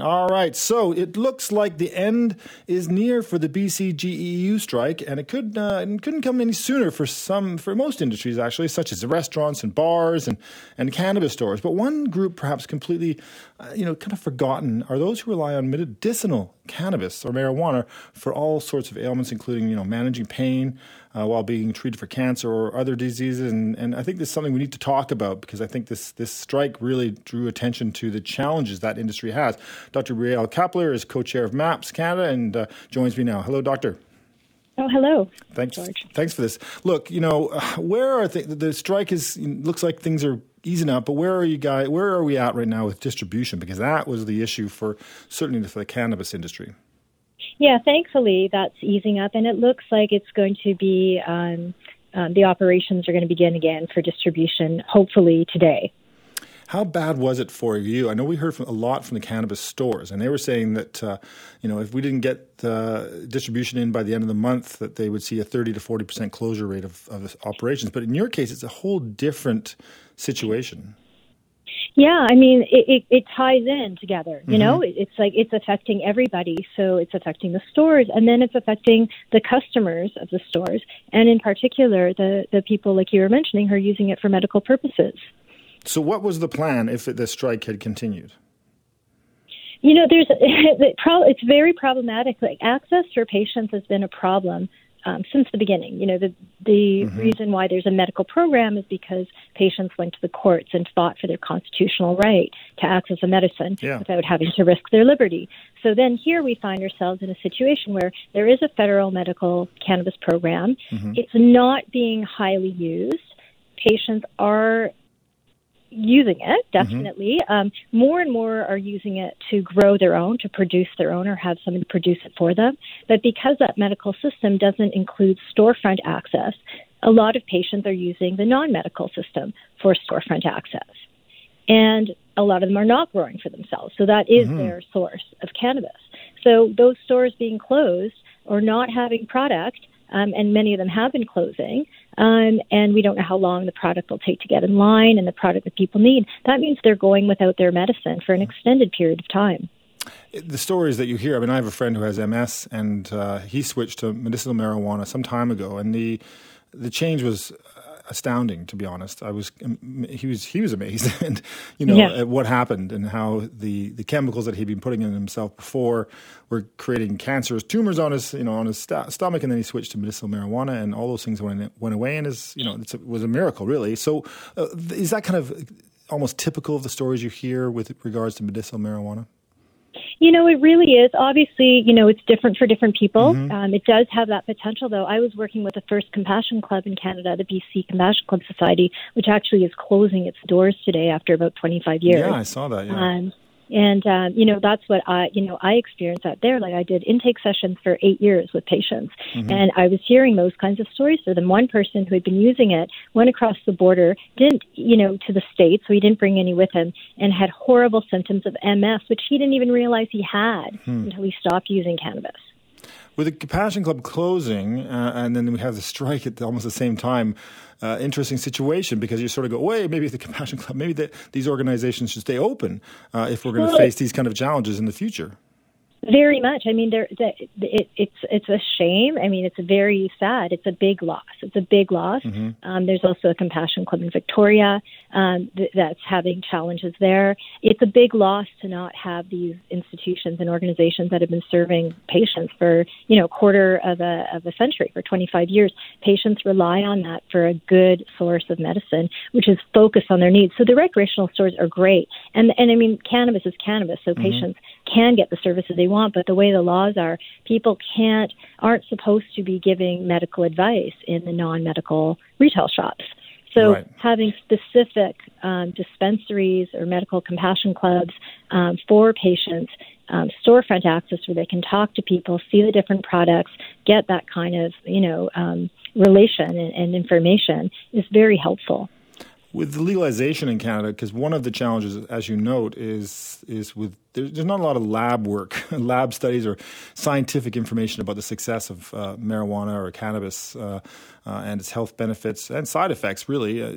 All right, so it looks like the end is near for the BCGEU strike, and it could uh, it couldn't come any sooner for some for most industries actually, such as the restaurants and bars and and cannabis stores. But one group, perhaps completely, uh, you know, kind of forgotten, are those who rely on medicinal cannabis or marijuana for all sorts of ailments, including you know managing pain uh, while being treated for cancer or other diseases. And, and I think this is something we need to talk about because I think this this strike really drew attention to the challenges that industry has. Dr. Rielle Capler is co-chair of MAPS Canada and uh, joins me now. Hello, doctor. Oh, hello. Thanks. George. Thanks for this. Look, you know, where are th- the strike is looks like things are easing up, but where are you guys? Where are we at right now with distribution? Because that was the issue for certainly for the cannabis industry. Yeah, thankfully that's easing up, and it looks like it's going to be um, um, the operations are going to begin again for distribution, hopefully today. How bad was it for you? I know we heard from, a lot from the cannabis stores, and they were saying that uh, you know if we didn't get uh, distribution in by the end of the month, that they would see a thirty to forty percent closure rate of, of operations. But in your case, it's a whole different situation. Yeah, I mean, it, it, it ties in together. You mm-hmm. know, it, it's like it's affecting everybody. So it's affecting the stores, and then it's affecting the customers of the stores, and in particular, the the people like you were mentioning who are using it for medical purposes. So, what was the plan if the strike had continued? You know, there's it's very problematic. Like access for patients has been a problem um, since the beginning. You know, the the mm-hmm. reason why there's a medical program is because patients went to the courts and fought for their constitutional right to access a medicine yeah. without having to risk their liberty. So then here we find ourselves in a situation where there is a federal medical cannabis program. Mm-hmm. It's not being highly used. Patients are using it, mm-hmm. definitely. Mm-hmm. Um, more and more are using it to grow their own, to produce their own, or have somebody produce it for them. But because that medical system doesn't include storefront access, a lot of patients are using the non medical system for storefront access. And a lot of them are not growing for themselves. So that is mm-hmm. their source of cannabis. So those stores being closed or not having product um, and many of them have been closing. Um, and we don't know how long the product will take to get in line and the product that people need. That means they're going without their medicine for an extended period of time. The stories that you hear, I mean, I have a friend who has MS, and uh, he switched to medicinal marijuana some time ago, and the the change was astounding to be honest. I was he was he was amazed and you know yeah. at what happened and how the the chemicals that he'd been putting in himself before were creating cancerous tumors on his you know on his st- stomach and then he switched to medicinal marijuana and all those things went went away and is you know it was a miracle really. So uh, is that kind of almost typical of the stories you hear with regards to medicinal marijuana you know, it really is. Obviously, you know, it's different for different people. Mm-hmm. Um, it does have that potential, though. I was working with the first Compassion Club in Canada, the BC Compassion Club Society, which actually is closing its doors today after about 25 years. Yeah, I saw that. Yeah. Um, and um, you know that's what I you know I experienced out there. Like I did intake sessions for eight years with patients, mm-hmm. and I was hearing those kinds of stories. So then one person who had been using it went across the border, didn't you know to the states, so he didn't bring any with him, and had horrible symptoms of MS, which he didn't even realize he had hmm. until he stopped using cannabis with the Compassion Club closing, uh, and then we have the strike at almost the same time. Uh, interesting situation because you sort of go, wait, maybe the Compassion Club, maybe the, these organizations should stay open uh, if we're going to face these kind of challenges in the future. Very much. I mean, there, it, it's it's a shame. I mean, it's very sad. It's a big loss. It's a big loss. Mm-hmm. Um, there's also a Compassion Club in Victoria um, th- that's having challenges there. It's a big loss to not have these institutions and organizations that have been serving patients for you know a quarter of a of a century for 25 years. Patients rely on that for a good source of medicine, which is focused on their needs. So the recreational stores are great, and and I mean, cannabis is cannabis, so mm-hmm. patients can get the services they want but the way the laws are, people can't aren't supposed to be giving medical advice in the non-medical retail shops. So right. having specific um, dispensaries or medical compassion clubs um, for patients, um, storefront access where they can talk to people, see the different products, get that kind of you know um, relation and, and information is very helpful with the legalization in Canada, because one of the challenges, as you note, is is with there's, there's not a lot of lab work, lab studies, or scientific information about the success of uh, marijuana or cannabis uh, uh, and its health benefits and side effects. Really, uh,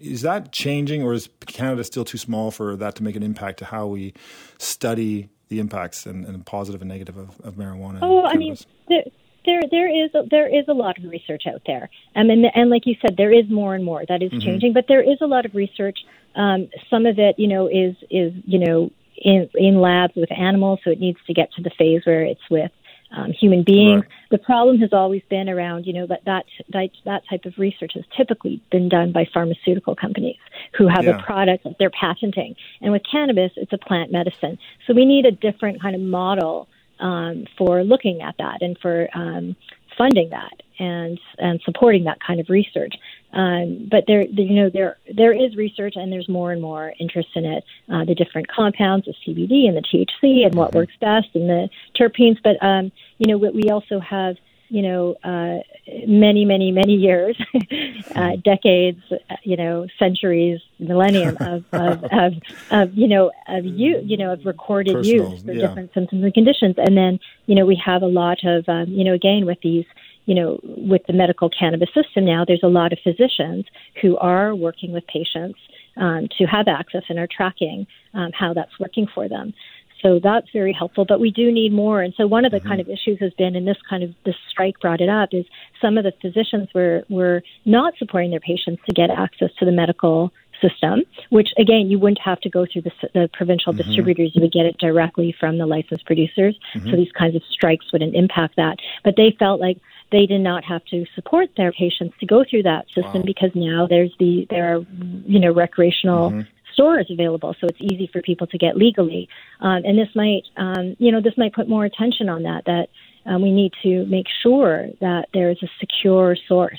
is that changing, or is Canada still too small for that to make an impact to how we study the impacts and, and positive and negative of, of marijuana. Oh, I mean, there, there there is there is a lot of research out there, um, and and like you said, there is more and more that is mm-hmm. changing. But there is a lot of research. Um, some of it, you know, is is you know in in labs with animals, so it needs to get to the phase where it's with um, human beings. Right. The problem has always been around, you know, that, that that that type of research has typically been done by pharmaceutical companies who have yeah. a product that they're patenting. And with cannabis, it's a plant medicine, so we need a different kind of model um, for looking at that and for um, funding that and and supporting that kind of research. Um, but there, you know, there there is research, and there's more and more interest in it. Uh, the different compounds, the CBD and the THC, and what mm-hmm. works best, and the terpenes. But um, you know, we also have you know, uh, many, many, many years, uh, decades, you know, centuries, millennium of, of, of, of, you know, of you, you know, of recorded Personal, use for yeah. different symptoms and conditions. And then, you know, we have a lot of, um, you know, again, with these, you know, with the medical cannabis system now, there's a lot of physicians who are working with patients um, to have access and are tracking um, how that's working for them. So that's very helpful, but we do need more. And so one of the mm-hmm. kind of issues has been, and this kind of this strike brought it up, is some of the physicians were were not supporting their patients to get access to the medical system, which again you wouldn't have to go through the, the provincial mm-hmm. distributors; you would get it directly from the licensed producers. Mm-hmm. So these kinds of strikes wouldn't impact that. But they felt like they did not have to support their patients to go through that system wow. because now there's the there are you know recreational mm-hmm stores available, so it's easy for people to get legally. Um, and this might, um, you know, this might put more attention on that. That um, we need to make sure that there is a secure source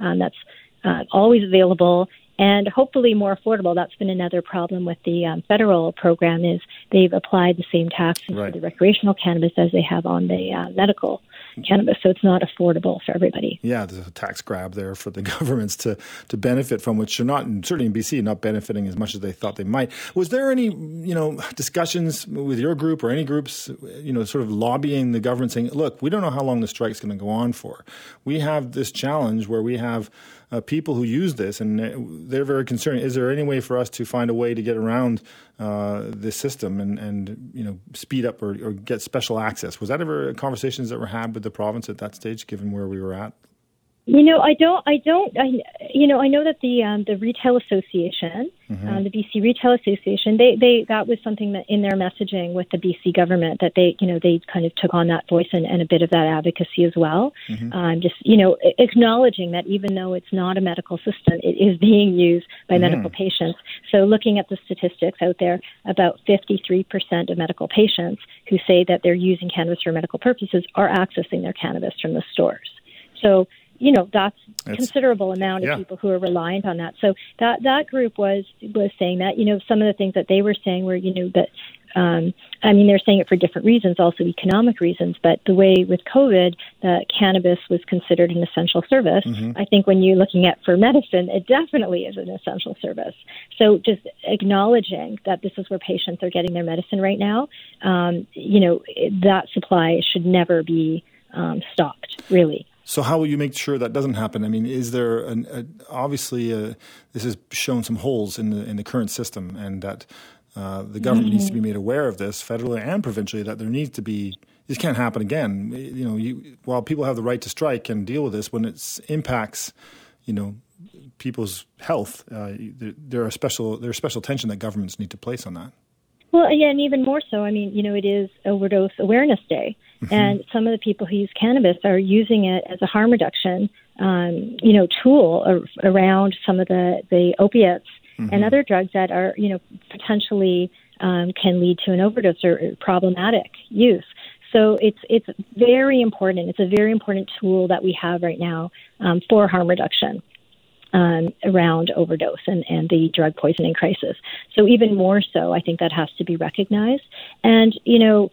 um, that's uh, always available and hopefully more affordable. That's been another problem with the um, federal program is they've applied the same taxes right. for the recreational cannabis as they have on the uh, medical cannabis, so it's not affordable for everybody. Yeah, there's a tax grab there for the governments to to benefit from, which are not certainly in BC not benefiting as much as they thought they might. Was there any you know discussions with your group or any groups you know sort of lobbying the government saying, look, we don't know how long the strike's going to go on for. We have this challenge where we have uh, people who use this, and they're very concerned. Is there any way for us to find a way to get around uh, this system and, and you know speed up or, or get special access? Was that ever conversations that were had with the province at that stage, given where we were at? You know, I don't, I don't, I, you know, I know that the um, the retail association, mm-hmm. um, the BC Retail Association, they, they that was something that in their messaging with the BC government that they, you know, they kind of took on that voice and, and a bit of that advocacy as well. Mm-hmm. Um, just you know, acknowledging that even though it's not a medical system, it is being used by mm-hmm. medical patients. So looking at the statistics out there, about 53% of medical patients who say that they're using cannabis for medical purposes are accessing their cannabis from the stores. So you know that's it's, considerable amount of yeah. people who are reliant on that. So that that group was was saying that you know some of the things that they were saying were you know that um, I mean they're saying it for different reasons, also economic reasons. But the way with COVID, that cannabis was considered an essential service. Mm-hmm. I think when you're looking at for medicine, it definitely is an essential service. So just acknowledging that this is where patients are getting their medicine right now, um, you know that supply should never be um, stopped. Really. So how will you make sure that doesn't happen? I mean, is there an, a, obviously a, uh, this has shown some holes in the in the current system, and that uh, the government mm-hmm. needs to be mm-hmm. made aware of this federally and provincially that there needs to be this can't happen again. You know, you, while people have the right to strike and deal with this, when it impacts, you know, people's health, uh, there, there are special there's special attention that governments need to place on that. Well, yeah, and even more so. I mean, you know, it is Overdose Awareness Day, mm-hmm. and some of the people who use cannabis are using it as a harm reduction, um, you know, tool ar- around some of the the opiates mm-hmm. and other drugs that are, you know, potentially um, can lead to an overdose or problematic use. So it's it's very important. It's a very important tool that we have right now um, for harm reduction um, around overdose and, and the drug poisoning crisis. So even more so, I think that has to be recognized. And you know,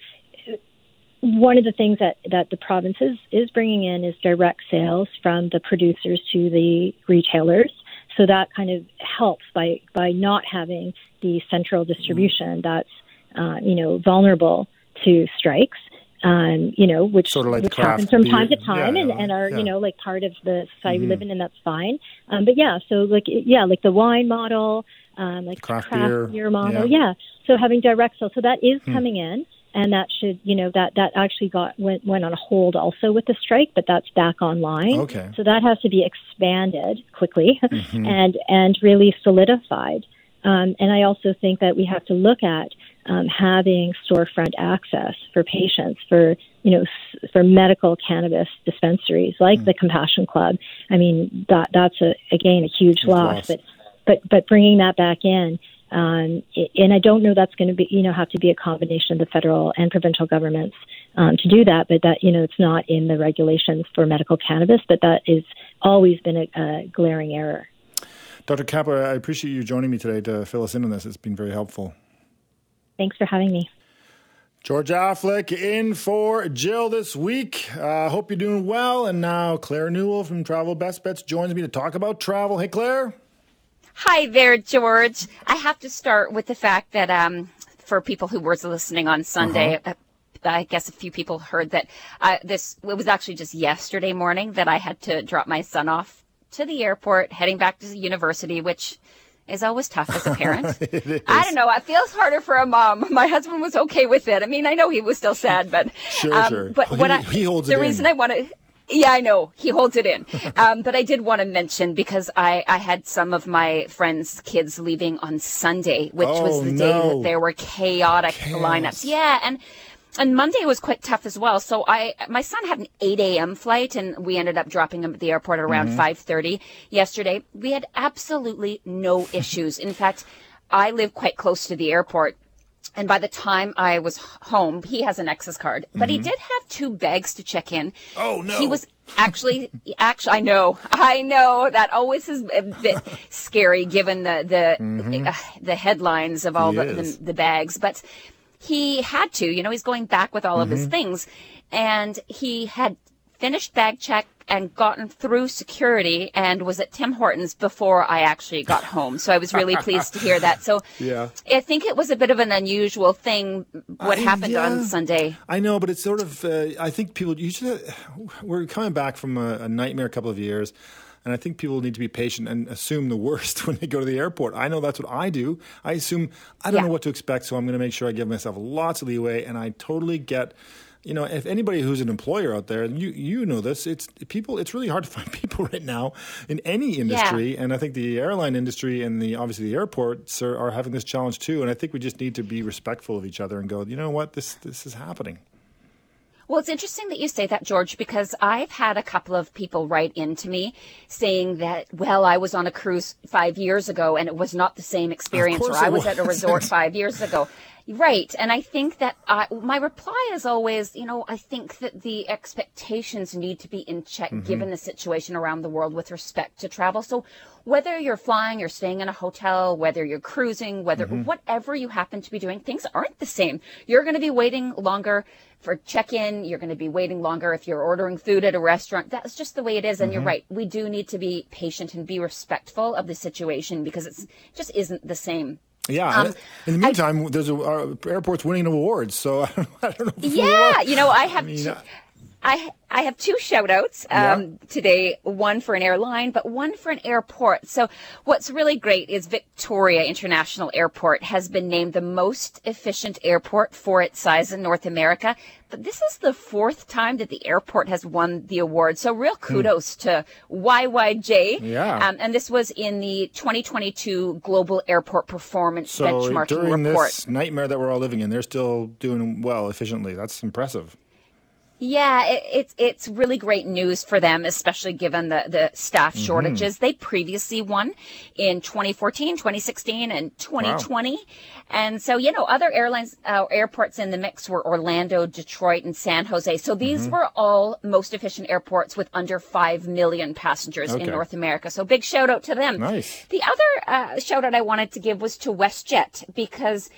one of the things that, that the province is, is bringing in is direct sales from the producers to the retailers. So that kind of helps by, by not having the central distribution that's, uh, you know, vulnerable to strikes um, you know, which, sort of like which happens from time to time yeah, and, and are, yeah. you know, like part of the society mm-hmm. we live in, and that's fine. Um, but yeah, so like, yeah, like the wine model, um, like craft, craft beer. beer, model. Yeah. yeah. So having direct sales. So that is hmm. coming in. And that should you know that that actually got went went on hold also with the strike, but that's back online. Okay. So that has to be expanded quickly mm-hmm. and and really solidified. Um, and I also think that we have to look at um, having storefront access for patients for you know for medical cannabis dispensaries like mm. the Compassion Club. I mean that that's a again a huge loss, but but but bringing that back in. Um, and I don't know that's going to be, you know, have to be a combination of the federal and provincial governments um, to do that. But that, you know, it's not in the regulations for medical cannabis. But that is always been a, a glaring error. Dr. Capler, I appreciate you joining me today to fill us in on this. It's been very helpful. Thanks for having me. George Affleck in for Jill this week. I uh, hope you're doing well. And now Claire Newell from Travel Best Bets joins me to talk about travel. Hey, Claire. Hi there, George. I have to start with the fact that um, for people who were listening on Sunday, uh-huh. uh, I guess a few people heard that uh, this it was actually just yesterday morning that I had to drop my son off to the airport, heading back to the university, which is always tough as a parent. I don't know. It feels harder for a mom. My husband was okay with it. I mean, I know he was still sad, but sure, um, sure. But what he, I he holds the reason in. I want to. Yeah, I know he holds it in, um, but I did want to mention because I, I had some of my friends' kids leaving on Sunday, which oh, was the no. day that there were chaotic Chaos. lineups. Yeah, and and Monday was quite tough as well. So I, my son had an 8 a.m. flight, and we ended up dropping him at the airport at around mm-hmm. 5:30 yesterday. We had absolutely no issues. In fact, I live quite close to the airport. And by the time I was home, he has an Nexus card, but mm-hmm. he did have two bags to check in. Oh no! He was actually, actually, I know, I know that always is a bit scary given the the mm-hmm. uh, the headlines of all the, the, the bags, but he had to, you know, he's going back with all mm-hmm. of his mm-hmm. things. And he had finished bag check and gotten through security and was at Tim Hortons before I actually got home. So I was really pleased to hear that. So yeah. I think it was a bit of an unusual thing what I, happened yeah, on Sunday. I know, but it's sort of, uh, I think people, usually, we're coming back from a, a nightmare couple of years. And I think people need to be patient and assume the worst when they go to the airport. I know that's what I do. I assume I don't yeah. know what to expect, so I'm going to make sure I give myself lots of leeway. And I totally get you know, if anybody who's an employer out there, you you know this, it's people. It's really hard to find people right now in any industry, yeah. and I think the airline industry and the obviously the airports are, are having this challenge too. And I think we just need to be respectful of each other and go, you know what, this this is happening. Well, it's interesting that you say that, George, because I've had a couple of people write into me saying that, well, I was on a cruise five years ago and it was not the same experience, or I was at a resort five years ago. Right. And I think that I, my reply is always, you know, I think that the expectations need to be in check mm-hmm. given the situation around the world with respect to travel. So whether you're flying, you're staying in a hotel, whether you're cruising, whether mm-hmm. whatever you happen to be doing, things aren't the same. You're going to be waiting longer for check-in. You're going to be waiting longer if you're ordering food at a restaurant. That's just the way it is. And mm-hmm. you're right. We do need to be patient and be respectful of the situation because it's just isn't the same. Yeah. Um, in the meantime, I, there's a, uh, airports winning awards, so I don't, I don't know. Yeah, you know, I have. I mean, I I have two shout outs um, yeah. today, one for an airline, but one for an airport. So what's really great is Victoria International Airport has been named the most efficient airport for its size in North America. But this is the fourth time that the airport has won the award. So real hmm. kudos mm. to YYJ. Yeah. Um, and this was in the 2022 Global Airport Performance so Benchmarking during Report. this nightmare that we're all living in, they're still doing well efficiently. That's impressive. Yeah, it, it's it's really great news for them, especially given the, the staff mm-hmm. shortages. They previously won in 2014, 2016, and 2020. Wow. And so, you know, other airlines, uh, airports in the mix were Orlando, Detroit, and San Jose. So these mm-hmm. were all most efficient airports with under 5 million passengers okay. in North America. So big shout out to them. Nice. The other uh, shout out I wanted to give was to WestJet because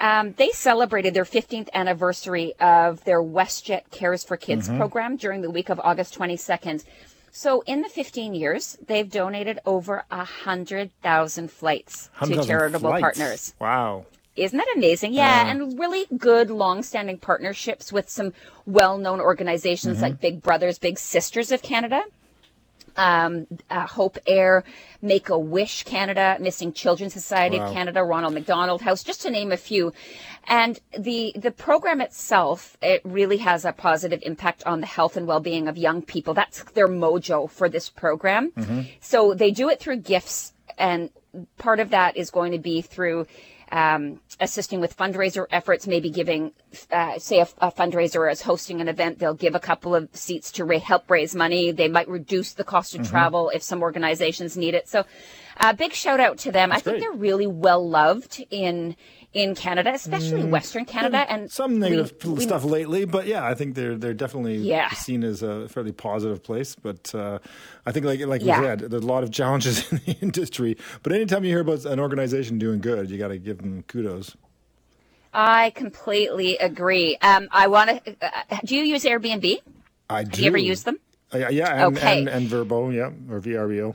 um, they celebrated their 15th anniversary of their WestJet Cares for Kids mm-hmm. program during the week of August 22nd. So in the 15 years, they've donated over 100,000 flights 100, to charitable flights. partners. Wow. Isn't that amazing? Yeah, uh, and really good long-standing partnerships with some well-known organizations mm-hmm. like Big Brothers Big Sisters of Canada um, uh, Hope Air, Make a Wish Canada, Missing Children Society wow. of Canada, Ronald McDonald House, just to name a few. And the the program itself, it really has a positive impact on the health and well being of young people. That's their mojo for this program. Mm-hmm. So they do it through gifts, and part of that is going to be through um, assisting with fundraiser efforts, maybe giving, uh, say, a, a, fundraiser is hosting an event, they'll give a couple of seats to ra- help raise money. They might reduce the cost of mm-hmm. travel if some organizations need it. So, a uh, big shout out to them. That's I think great. they're really well loved in in Canada, especially mm, Western Canada, and, and some negative we, stuff we, lately. But yeah, I think they're they're definitely yeah. seen as a fairly positive place. But uh, I think, like like yeah. you said, there's a lot of challenges in the industry. But anytime you hear about an organization doing good, you got to give them kudos. I completely agree. Um, I want to. Uh, do you use Airbnb? I do. Have you ever used them? Uh, yeah, and, okay. and, and Vrbo, yeah, or VRBO.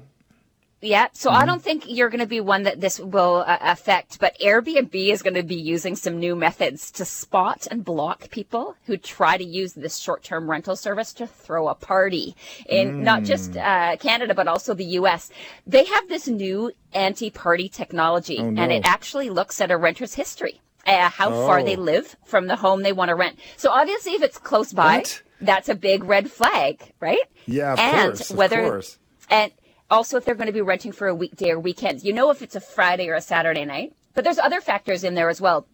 Yeah, so mm-hmm. I don't think you're going to be one that this will uh, affect, but Airbnb is going to be using some new methods to spot and block people who try to use this short-term rental service to throw a party in mm. not just mm. uh, Canada but also the U.S. They have this new anti-party technology, oh, no. and it actually looks at a renter's history, uh, how oh. far they oh. live from the home they want to rent. So obviously, if it's close by, what? that's a big red flag, right? Yeah, of and course, whether, of course. And also, if they're going to be renting for a weekday or weekend, you know if it's a Friday or a Saturday night. But there's other factors in there as well.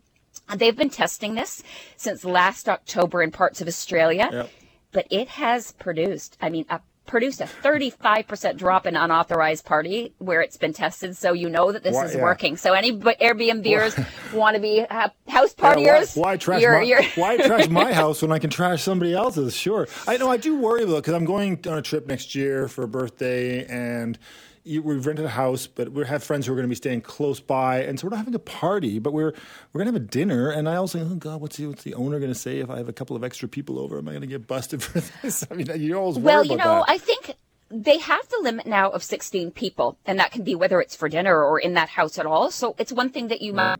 They've been testing this since last October in parts of Australia, yep. but it has produced, I mean, a produced a 35% drop in unauthorized party where it's been tested. So you know that this why, is yeah. working. So any Airbnbers want to be house partiers? Yeah, why, why, trash you're, my, you're why trash my house when I can trash somebody else's? Sure. I know I do worry though, because I'm going on a trip next year for a birthday and we've rented a house, but we have friends who are going to be staying close by, and so we're not having a party, but we're we're going to have a dinner. And I also, oh God, what's the what's the owner going to say if I have a couple of extra people over? Am I going to get busted for this? I mean, you always well, you know, that. I think they have the limit now of 16 people, and that can be whether it's for dinner or in that house at all. So it's one thing that you might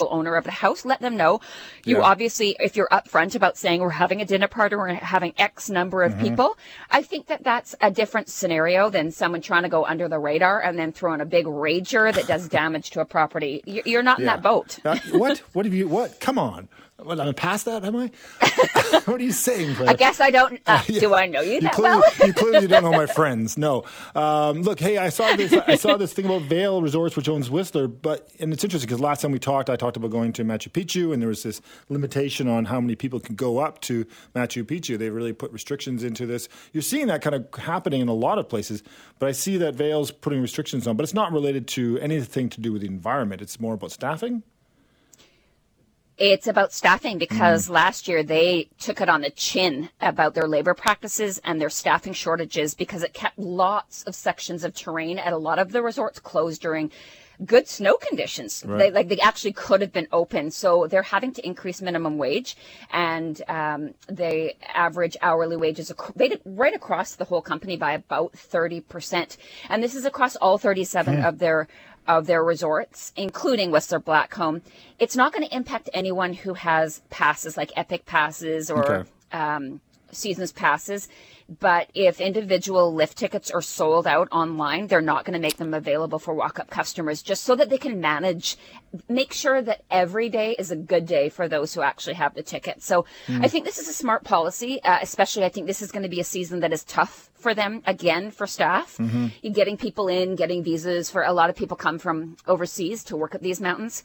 owner of the house, let them know. You yeah. obviously, if you're upfront about saying we're having a dinner party, we're having X number of mm-hmm. people, I think that that's a different scenario than someone trying to go under the radar and then throwing a big rager that does damage to a property. You're not yeah. in that boat. Uh, what? What have you? What? Come on. Well, I'm past that, am I? what are you saying? I guess I don't. Uh, yeah. Do I know you, you that clearly, well? you clearly don't know my friends. No. Um, look, hey, I saw this. I saw this thing about Vail Resorts, which owns Whistler, but and it's interesting because last time we talked, I talked about going to Machu Picchu, and there was this limitation on how many people can go up to Machu Picchu. They really put restrictions into this. You're seeing that kind of happening in a lot of places, but I see that Vail's putting restrictions on, but it's not related to anything to do with the environment. It's more about staffing. It's about staffing because mm. last year they took it on the chin about their labor practices and their staffing shortages because it kept lots of sections of terrain at a lot of the resorts closed during good snow conditions. Right. They, like they actually could have been open. So they're having to increase minimum wage and um, they average hourly wages they did right across the whole company by about 30%. And this is across all 37 of their of their resorts, including Whistler Blackcomb. It's not going to impact anyone who has passes like Epic passes or okay. um, seasons passes. But if individual lift tickets are sold out online, they're not going to make them available for walk up customers just so that they can manage, make sure that every day is a good day for those who actually have the ticket. So mm. I think this is a smart policy, uh, especially I think this is going to be a season that is tough for them again for staff. Mm-hmm. Getting people in, getting visas for a lot of people come from overseas to work at these mountains.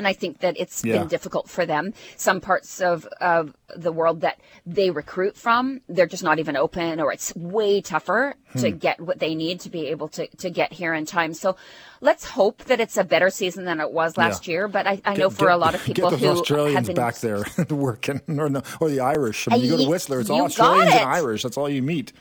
And I think that it's yeah. been difficult for them. Some parts of, of the world that they recruit from, they're just not even open, or it's way tougher hmm. to get what they need to be able to, to get here in time. So let's hope that it's a better season than it was last yeah. year. But I, I know get, for a lot of people get who Australians have been back there working, or the, or the Irish. I mean, you go to Whistler, it's all Australians it. and Irish. That's all you meet.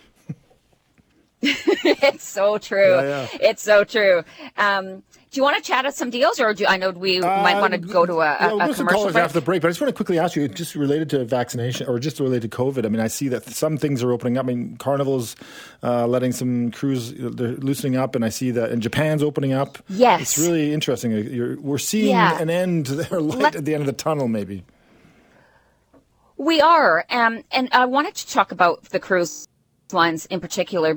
it's so true. Yeah, yeah. It's so true. Um, do you want to chat us some deals, or do I know we uh, might want to go to a, yeah, we'll a commercial break? after the break? But I just want to quickly ask you, just related to vaccination or just related to COVID. I mean, I see that some things are opening up. I mean, Carnival's uh, letting some crews they're loosening up, and I see that in Japan's opening up. Yes, it's really interesting. You're, we're seeing yeah. an end, there, light Let- at the end of the tunnel, maybe. We are, um, and I wanted to talk about the cruise lines in particular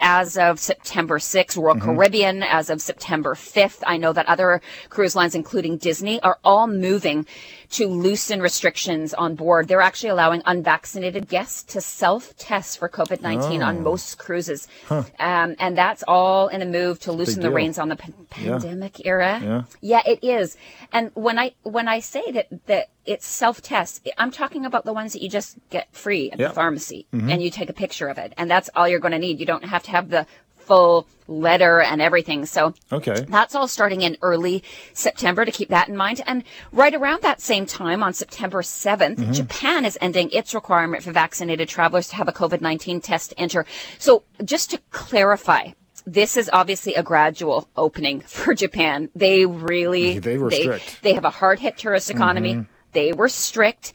as of September 6th, Royal mm-hmm. Caribbean as of September 5th. I know that other cruise lines, including Disney, are all moving to loosen restrictions on board. They're actually allowing unvaccinated guests to self-test for COVID-19 oh. on most cruises. Huh. Um, and that's all in a move to loosen the reins on the p- pandemic yeah. era. Yeah. yeah, it is. And when I, when I say that, that it's self-test, I'm talking about the ones that you just get free at yep. the pharmacy mm-hmm. and you take a picture of it. And that's all you're going to need. You don't have to have the full letter and everything. So okay. that's all starting in early September to keep that in mind. And right around that same time on September 7th, mm-hmm. Japan is ending its requirement for vaccinated travelers to have a COVID-19 test to enter. So just to clarify, this is obviously a gradual opening for Japan. They really they were they, strict. They have a hard hit tourist economy. Mm-hmm. They were strict,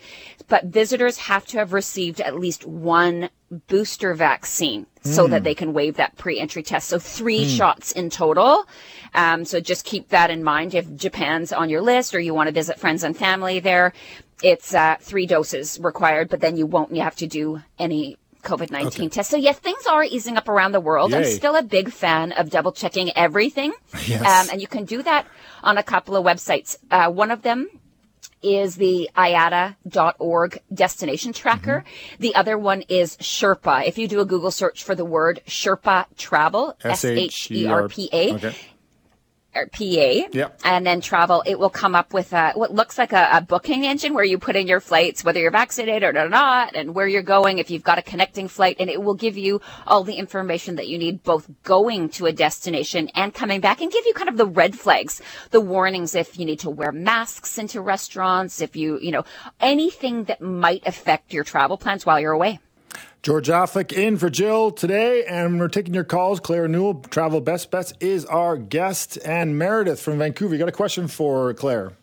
but visitors have to have received at least one booster vaccine mm. so that hmm. they can waive that pre-entry test. So three mm. shots in total. Um, so just keep that in mind if Japan's on your list or you want to visit friends and family there. It's uh, three doses required, but then you won't you have to do any COVID 19 okay. test. So, yes, things are easing up around the world. Yay. I'm still a big fan of double checking everything. Yes. Um, and you can do that on a couple of websites. Uh, one of them is the IATA.org destination tracker. Mm-hmm. The other one is Sherpa. If you do a Google search for the word Sherpa travel, S H E R P A, or PA, yep. and then travel, it will come up with a, what looks like a, a, booking engine where you put in your flights, whether you're vaccinated or not, and where you're going, if you've got a connecting flight, and it will give you all the information that you need, both going to a destination and coming back, and give you kind of the red flags, the warnings if you need to wear masks into restaurants, if you, you know, anything that might affect your travel plans while you're away. George Affleck in for Jill today, and we're taking your calls. Claire Newell, Travel Best Bets, is our guest, and Meredith from Vancouver. You got a question for Claire?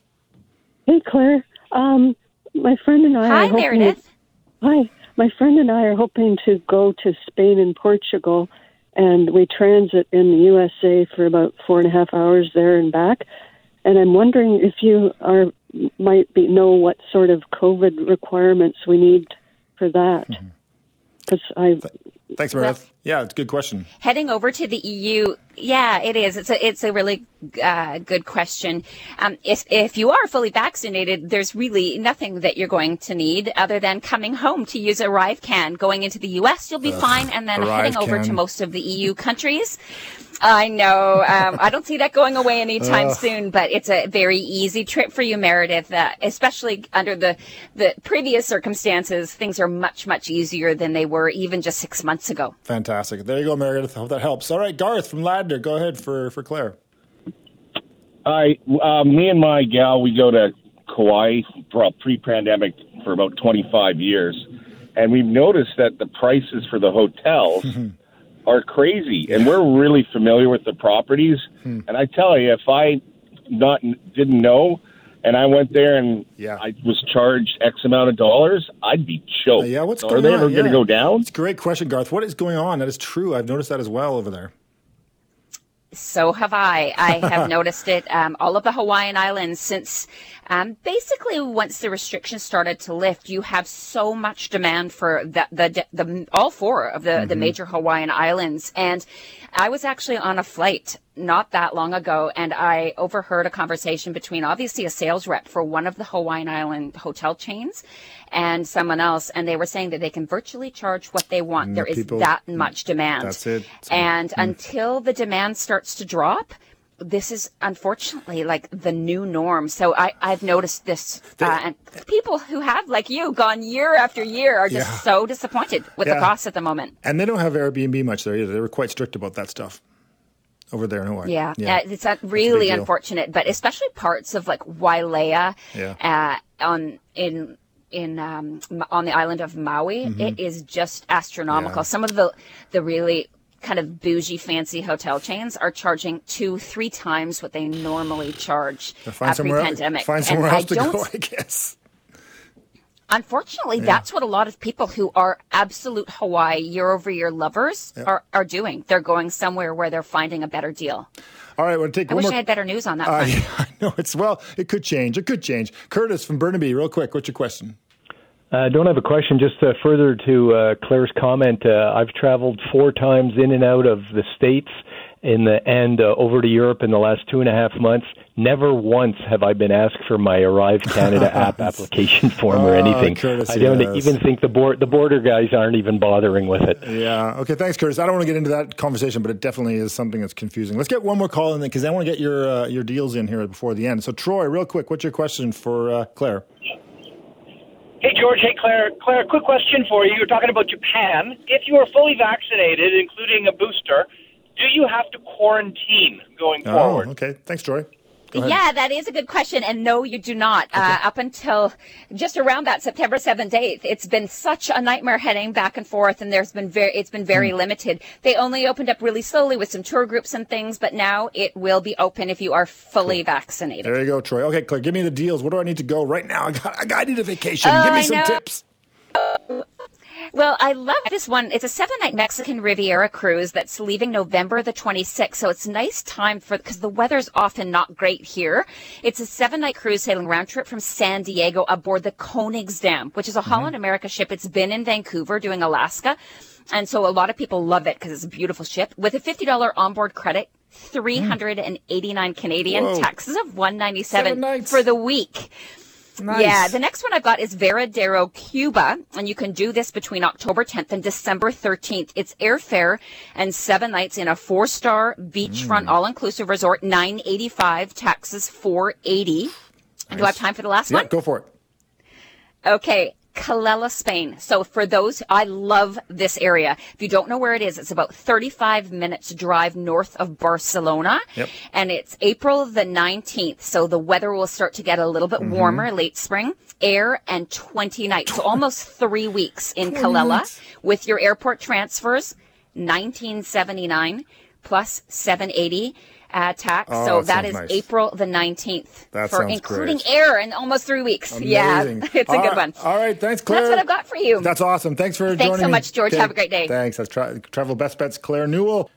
Hey, Claire. Um, my friend and I. Hi, Meredith. hi. My friend and I are hoping to go to Spain and Portugal, and we transit in the USA for about four and a half hours there and back. And I'm wondering if you are might be know what sort of COVID requirements we need for that. Mm-hmm because I. Thanks, Meredith. Yeah, it's a good question. Heading over to the EU, yeah, it is. It's a it's a really uh, good question. Um, if if you are fully vaccinated, there's really nothing that you're going to need other than coming home to use a ArriveCan. Going into the US, you'll be Ugh, fine, and then heading over to most of the EU countries. I know. Um, I don't see that going away anytime uh, soon, but it's a very easy trip for you, Meredith. Uh, especially under the the previous circumstances, things are much much easier than they were even just six months ago. Fantastic. There you go, Meredith. Hope that helps. All right, Garth from Ladner, go ahead for for Claire. Hi, uh, me and my gal, we go to Kauai for pre-pandemic for about 25 years, and we've noticed that the prices for the hotels are crazy, and we're really familiar with the properties. Hmm. And I tell you, if I not didn't know, and I went there and yeah. I was charged X amount of dollars, I'd be choked. Uh, yeah, what's so going are they on? ever yeah. going to go down? It's a great question, Garth. What is going on? That is true. I've noticed that as well over there. So have I. I have noticed it. Um, all of the Hawaiian Islands since um, basically once the restrictions started to lift, you have so much demand for the the, the all four of the mm-hmm. the major Hawaiian Islands. And I was actually on a flight not that long ago, and I overheard a conversation between obviously a sales rep for one of the Hawaiian Island hotel chains and someone else, and they were saying that they can virtually charge what they want. there is people, that much demand. That's it. So, and mm. until the demand starts to drop, this is unfortunately like the new norm. So I, I've noticed this, uh, and people who have, like you, gone year after year are just yeah. so disappointed with yeah. the costs at the moment. And they don't have Airbnb much there either. They were quite strict about that stuff over there in Hawaii. Yeah, yeah. Uh, it's really unfortunate, but especially parts of like Wailea, yeah. uh, on in in um, on the island of Maui, mm-hmm. it is just astronomical. Yeah. Some of the the really kind of bougie, fancy hotel chains are charging two, three times what they normally charge find pre-pandemic. Find somewhere and else to go, I guess. Unfortunately, yeah. that's what a lot of people who are absolute Hawaii year over year lovers yeah. are, are doing. They're going somewhere where they're finding a better deal. All right, we'll take I wish more... I had better news on that. Uh, yeah, I know it's well. It could change. It could change. Curtis from Burnaby, real quick. What's your question? I uh, don't have a question. Just uh, further to uh, Claire's comment, uh, I've traveled four times in and out of the states in the and uh, over to Europe in the last two and a half months. Never once have I been asked for my Arrive Canada app application form or oh, anything. Curtis, I don't yes. even think the board the border guys aren't even bothering with it. Yeah. Okay. Thanks, Curtis. I don't want to get into that conversation, but it definitely is something that's confusing. Let's get one more call in because I want to get your uh, your deals in here before the end. So, Troy, real quick, what's your question for uh, Claire? Hey, George. Hey, Claire. Claire, quick question for you. You're talking about Japan. If you are fully vaccinated, including a booster, do you have to quarantine going forward? oh, forward? Okay. Thanks, Troy. Yeah, that is a good question. And no, you do not. Okay. Uh, up until just around that September 7th, 8th, it's been such a nightmare heading back and forth. And there's been very, it's been very mm. limited. They only opened up really slowly with some tour groups and things, but now it will be open if you are fully cool. vaccinated. There you go, Troy. Okay, Claire, give me the deals. Where do I need to go right now? I got, I got, I need a vacation. give me some tips. Well, I love this one. It's a seven night Mexican Riviera cruise that's leaving November the 26th. So it's nice time for, because the weather's often not great here. It's a seven night cruise sailing round trip from San Diego aboard the Koningsdam, which is a mm-hmm. Holland America ship. It's been in Vancouver doing Alaska. And so a lot of people love it because it's a beautiful ship with a $50 onboard credit. 389 Canadian Whoa. taxes of 197 for the week. Nice. Yeah, the next one I've got is Varadero, Cuba, and you can do this between October 10th and December 13th. It's airfare and seven nights in a four-star beachfront mm. all-inclusive resort, 985, taxes 480. Nice. Do I have time for the last yeah, one? go for it. Okay, Calella, Spain. So for those, I love this area. If you don't know where it is, it's about 35 minutes drive north of Barcelona. Yep. And it's April the 19th. So the weather will start to get a little bit mm-hmm. warmer late spring. Air and 20 nights. So almost three weeks in Calella with your airport transfers, 1979 plus 780 uh, tax. Oh, so that is nice. April the 19th that for including great. air in almost three weeks. Amazing. Yeah, it's a good one. All right. Thanks, Claire. That's what I've got for you. That's awesome. Thanks for Thanks joining Thanks so much, George. Have a great day. Thanks. That's tra- Travel Best Bets, Claire Newell.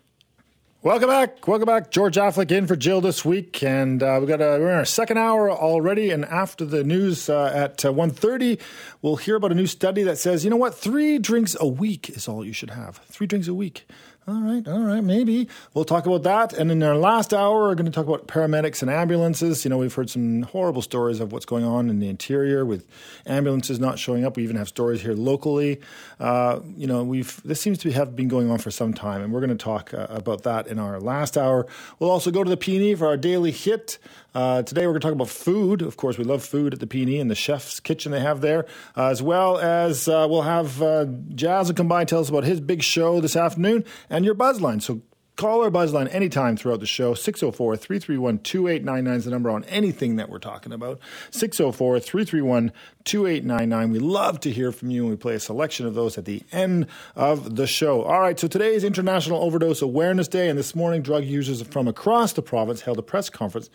Welcome back. Welcome back. George Affleck in for Jill this week. And uh, we got a, we're in our second hour already. And after the news uh, at uh, 1.30, we'll hear about a new study that says, you know what, three drinks a week is all you should have. Three drinks a week. All right, all right, maybe. We'll talk about that. And in our last hour, we're going to talk about paramedics and ambulances. You know, we've heard some horrible stories of what's going on in the interior with ambulances not showing up. We even have stories here locally. Uh, you know, we've this seems to have been going on for some time, and we're going to talk uh, about that in our last hour. We'll also go to the PNE for our daily hit. Uh, today, we're going to talk about food. Of course, we love food at the PNE and the chef's kitchen they have there, uh, as well as uh, we'll have uh, Jazz will come by and tell us about his big show this afternoon and your buzzline. So call our buzzline anytime throughout the show. 604 331 2899 is the number on anything that we're talking about. 604 331 2899. We love to hear from you, and we play a selection of those at the end of the show. All right, so today is International Overdose Awareness Day, and this morning, drug users from across the province held a press conference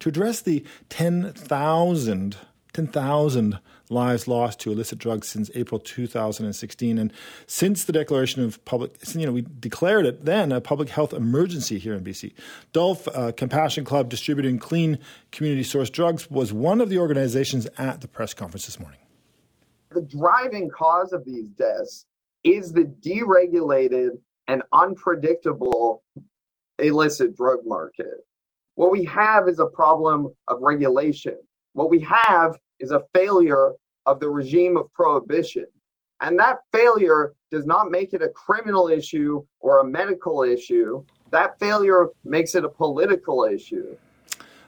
to address the 10,000 10,000 lives lost to illicit drugs since April 2016. And since the declaration of public, you know, we declared it then a public health emergency here in BC. DULF uh, Compassion Club distributing clean community source drugs was one of the organizations at the press conference this morning. The driving cause of these deaths is the deregulated and unpredictable illicit drug market. What we have is a problem of regulation. What we have is a failure of the regime of prohibition. And that failure does not make it a criminal issue or a medical issue. That failure makes it a political issue.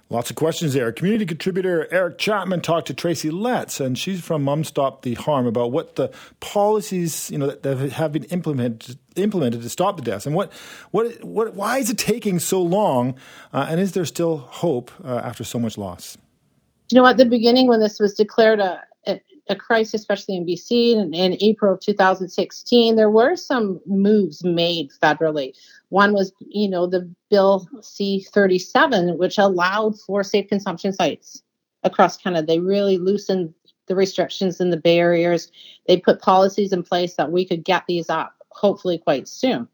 Lots of questions there. Community contributor Eric Chapman talked to Tracy Letts, and she's from Mum Stop the Harm about what the policies you know that have been implemented implemented to stop the deaths, and what what what why is it taking so long, uh, and is there still hope uh, after so much loss? You know, at the beginning when this was declared a, a, crisis, especially in BC in, in April of 2016, there were some moves made federally. One was, you know, the Bill C-37, which allowed for safe consumption sites across Canada. They really loosened the restrictions and the barriers. They put policies in place that we could get these up, hopefully quite soon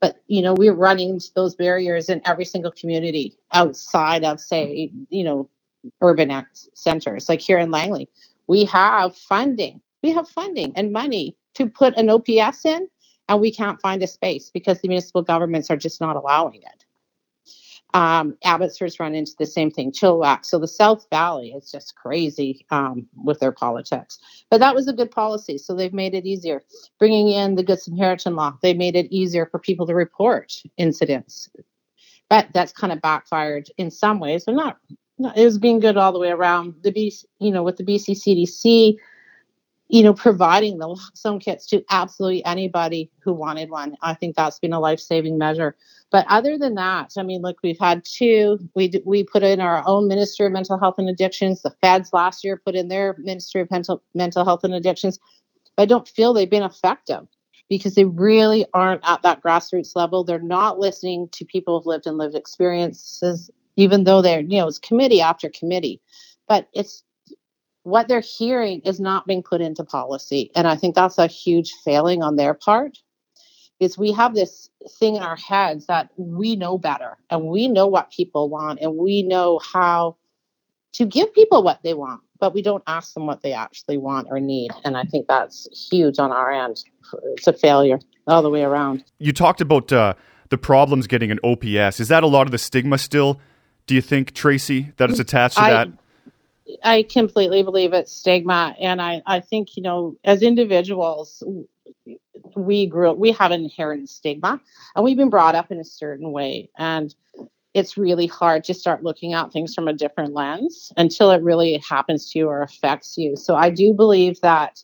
but you know we're running those barriers in every single community outside of say you know urban centers like here in langley we have funding We have funding and money to put an OPS in, and we can't find a space because the municipal governments are just not allowing it. Um, Abbotsford's run into the same thing, Chilliwack. So the South Valley is just crazy um, with their politics. But that was a good policy. So they've made it easier. Bringing in the Good Samaritan law, they made it easier for people to report incidents. But that's kind of backfired in some ways, but not. It was being good all the way around. The B, you know, with the BC CDC, you know, providing the some kits to absolutely anybody who wanted one. I think that's been a life saving measure. But other than that, I mean, look, we've had two. We we put in our own Ministry of Mental Health and Addictions. The feds last year put in their Ministry of Mental Mental Health and Addictions. But I don't feel they've been effective because they really aren't at that grassroots level. They're not listening to people who've lived and lived experiences, even though they're you know it's committee after committee. But it's what they're hearing is not being put into policy, and I think that's a huge failing on their part is we have this thing in our heads that we know better and we know what people want and we know how to give people what they want but we don't ask them what they actually want or need. And i think that's huge on our end. It's a failure all the way around. You talked about uh, the problems getting an ops is that a lot of the stigma still do you think tracy that is attached to I, that I completely believe it's stigma and I, I think you know as individuals we grew we have an inherent stigma and we've been brought up in a certain way. And it's really hard to start looking at things from a different lens until it really happens to you or affects you. So I do believe that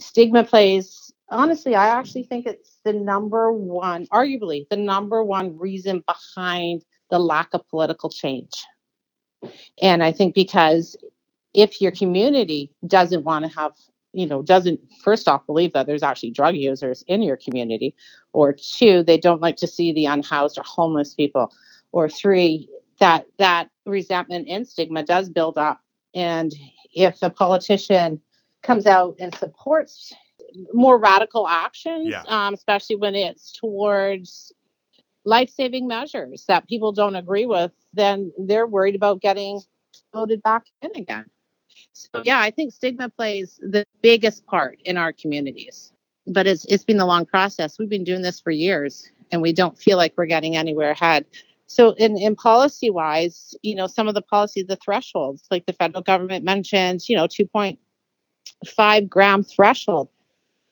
stigma plays, honestly, I actually think it's the number one, arguably, the number one reason behind the lack of political change. And I think because if your community doesn't want to have you know doesn't first off believe that there's actually drug users in your community or two they don't like to see the unhoused or homeless people or three that that resentment and stigma does build up and if a politician comes out and supports more radical actions Yeah. um, especially when it's towards life-saving measures that people don't agree with then they're worried about getting voted back in again so yeah, I think stigma plays the biggest part in our communities. But it's it's been a long process. We've been doing this for years and we don't feel like we're getting anywhere ahead. So in, in policy wise, you know, some of the policies, the thresholds, like the federal government mentioned, you know, 2.5 gram threshold.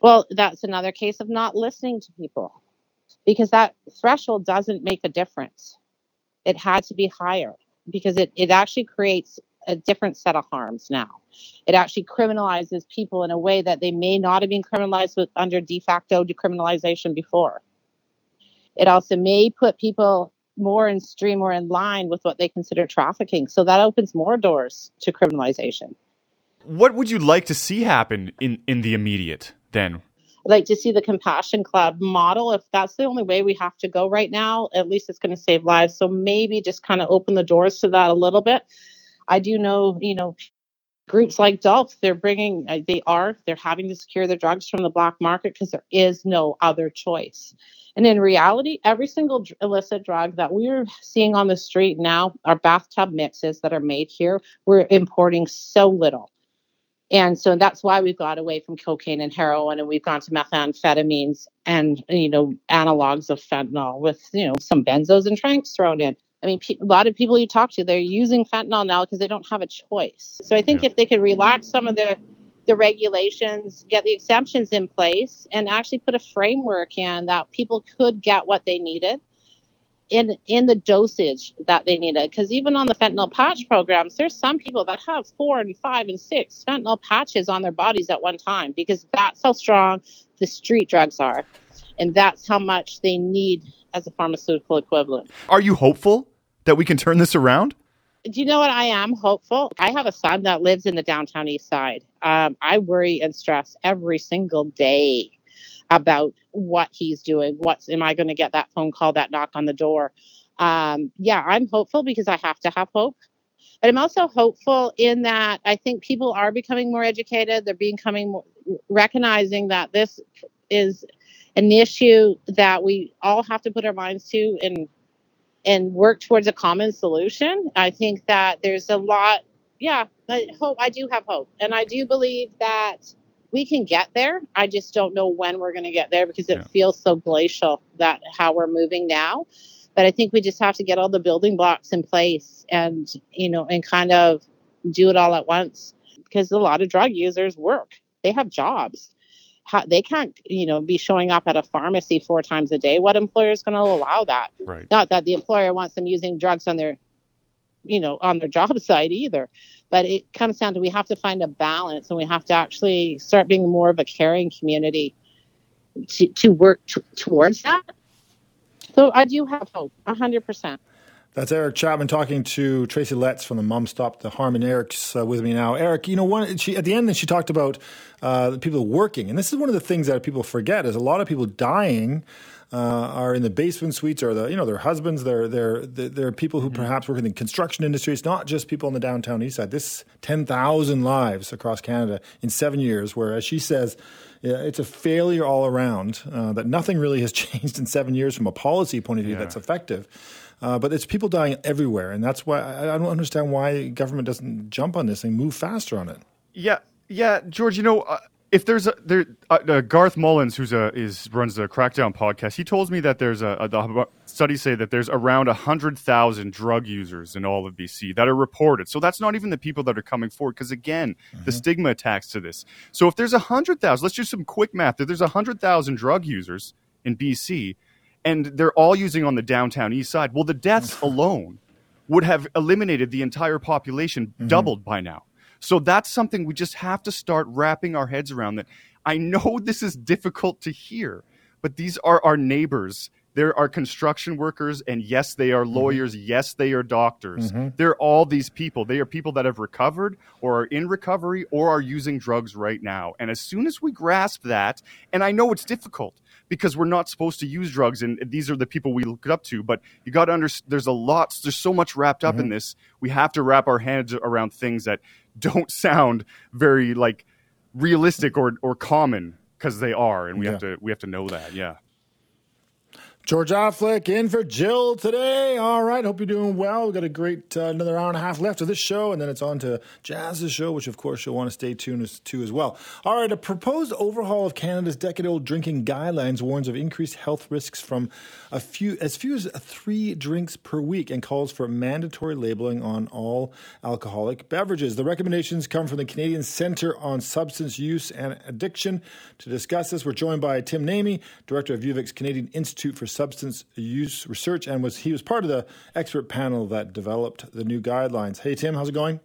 Well, that's another case of not listening to people because that threshold doesn't make a difference. It had to be higher because it, it actually creates a different set of harms now. It actually criminalizes people in a way that they may not have been criminalized with under de facto decriminalization before. It also may put people more in stream or in line with what they consider trafficking. So that opens more doors to criminalization. what would you like to see happen in in the immediate then I'd like to see the Compassion Club model. If that's the only way we have to go right now, at least it's going to save lives. So maybe just kind of open the doors to that a little bit. I do know, you know, groups like DULF, they're bringing, uh, they are, they're having to secure their drugs from the black market because there is no other choice. And in reality, every single illicit drug that we're seeing on the street now are bathtub mixes that are made here. We're importing so little. And so that's why we've got away from cocaine and heroin and we've gone to methamphetamines and, you know, analogs of fentanyl with, you know, some benzos and tranks thrown in. I mean, pe- a lot of people you talk to, they're using fentanyl now because they don't have a choice. So I think if they could relax some of the the regulations, get the exemptions in place, and actually put a framework in that people could get what they needed in in the dosage that they needed. Because even on the fentanyl patch programs, there's some people that have four and five and six fentanyl patches on their bodies at one time because that's how strong the street drugs are, and that's how much they need as a pharmaceutical equivalent. are you hopeful that we can turn this around do you know what I am hopeful? I have a son that lives in the downtown east side. Um, I worry and stress every single day about what he's doing. What's am I going to get that phone call, that knock on the door? Um, yeah, I'm hopeful because I have to have hope. But I'm also hopeful in that I think people are becoming more educated. They're becoming more, recognizing that this is an issue that we all have to put our minds to and and work towards a common solution. I think that there's a lot. Yeah, I hope I do have hope, and I do believe that we can get there. I just don't know when we're going to get there because it yeah. feels so glacial that how we're moving now. But I think we just have to get all the building blocks in place and, you know, and kind of do it all at once because a lot of drug users work. They have jobs. How, they can't, you know, be showing up at a pharmacy four times a day. What employer is going to allow that? Right. Not that the employer wants them using drugs on their, you know, on their job site either. But it comes down to we have to find a balance, and we have to actually start being more of a caring community to to work t- towards that. So I do have hope, hundred percent. That's Eric Chapman talking to Tracy Letts from the Mom Stop the Harm, and Eric's uh, with me now. Eric, you know, one she at the end, she talked about uh, people working, and this is one of the things that people forget: is a lot of people dying uh, are in the basement suites, or the you know their husbands. They're they're they're people who mm-hmm. perhaps work in the construction industry. It's not just people in the downtown east side. This ten thousand lives across Canada in seven years, where as she says yeah, it's a failure all around. Uh, that nothing really has changed in seven years from a policy point of view yeah. that's effective. Uh, but it's people dying everywhere, and that's why I, I, don't understand why government doesn't jump on this and move faster on it. Yeah, yeah, George. You know, uh, if there's a there, uh, uh, Garth Mullins, who's a is runs the Crackdown podcast, he told me that there's a, a the studies say that there's around hundred thousand drug users in all of BC that are reported. So that's not even the people that are coming forward, because again, mm-hmm. the stigma attached to this. So if there's a hundred thousand, let's do some quick math. If there's a hundred thousand drug users in BC and they're all using on the downtown east side. Well, the deaths alone would have eliminated the entire population, mm-hmm. doubled by now. So that's something we just have to start wrapping our heads around. That I know this is difficult to hear, but these are our neighbors. There are construction workers, and yes, they are mm-hmm. lawyers. Mm-hmm. Yes, they are doctors. Mm-hmm. They're all these people. They are people that have recovered or are in recovery or are using drugs right now. And as soon as we grasp that, and I know it's difficult, because we're not supposed to use drugs and these are the people we look up to but you got to understand there's a lot there's so much wrapped up mm-hmm. in this we have to wrap our heads around things that don't sound very like realistic or or common because they are and we yeah. have to we have to know that yeah George Affleck in for Jill today. All right, hope you're doing well. We've got a great uh, another hour and a half left of this show, and then it's on to Jazz's show, which of course you'll want to stay tuned to as well. All right, a proposed overhaul of Canada's decade-old drinking guidelines warns of increased health risks from a few as few as three drinks per week, and calls for mandatory labeling on all alcoholic beverages. The recommendations come from the Canadian Centre on Substance Use and Addiction. To discuss this, we're joined by Tim Naimi, director of UVic's Canadian Institute for substance use research, and was he was part of the expert panel that developed the new guidelines. Hey, Tim, how's it going?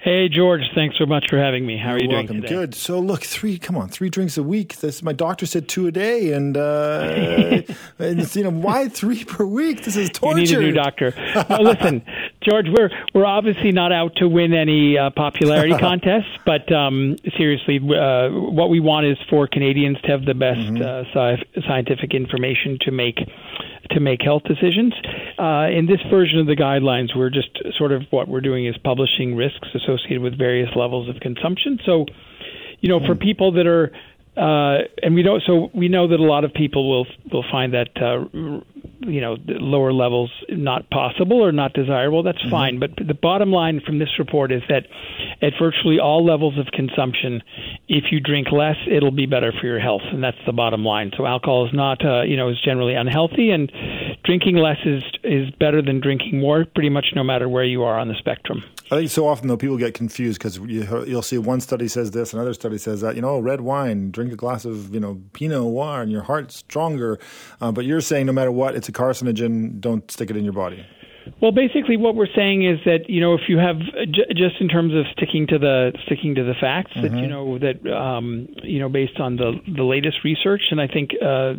Hey, George. Thanks so much for having me. How are You're you welcome. doing today? Good. So, look, three. Come on, three drinks a week. This my doctor said two a day, and, uh, and you know why three per week? This is torture. You need a new doctor. listen, George. We're we're obviously not out to win any uh, popularity contests, but um, seriously, uh, what we want is for Canadians to have the best mm-hmm. Uh, sci- scientific information to make to make health decisions. Uh, in this version of the guidelines, we're just sort of what we're doing is publishing risks associated with various levels of consumption. So, you know, for hmm. people that are uh, and we don't. So we know that a lot of people will will find that uh, you know lower levels not possible or not desirable. That's mm-hmm. fine. But the bottom line from this report is that at virtually all levels of consumption, if you drink less, it'll be better for your health, and that's the bottom line. So alcohol is not uh, you know is generally unhealthy, and drinking less is is better than drinking more, pretty much no matter where you are on the spectrum. I think so often though people get confused because you, will see one study says this, another study says that. You know, red wine, drink a glass of you know Pinot Noir, and your heart's stronger. Uh, but you're saying no matter what, it's a carcinogen. Don't stick it in your body. Well, basically, what we're saying is that you know if you have j- just in terms of sticking to the sticking to the facts mm-hmm. that you mm-hmm. know that um, you know based on the the latest research, and I think uh,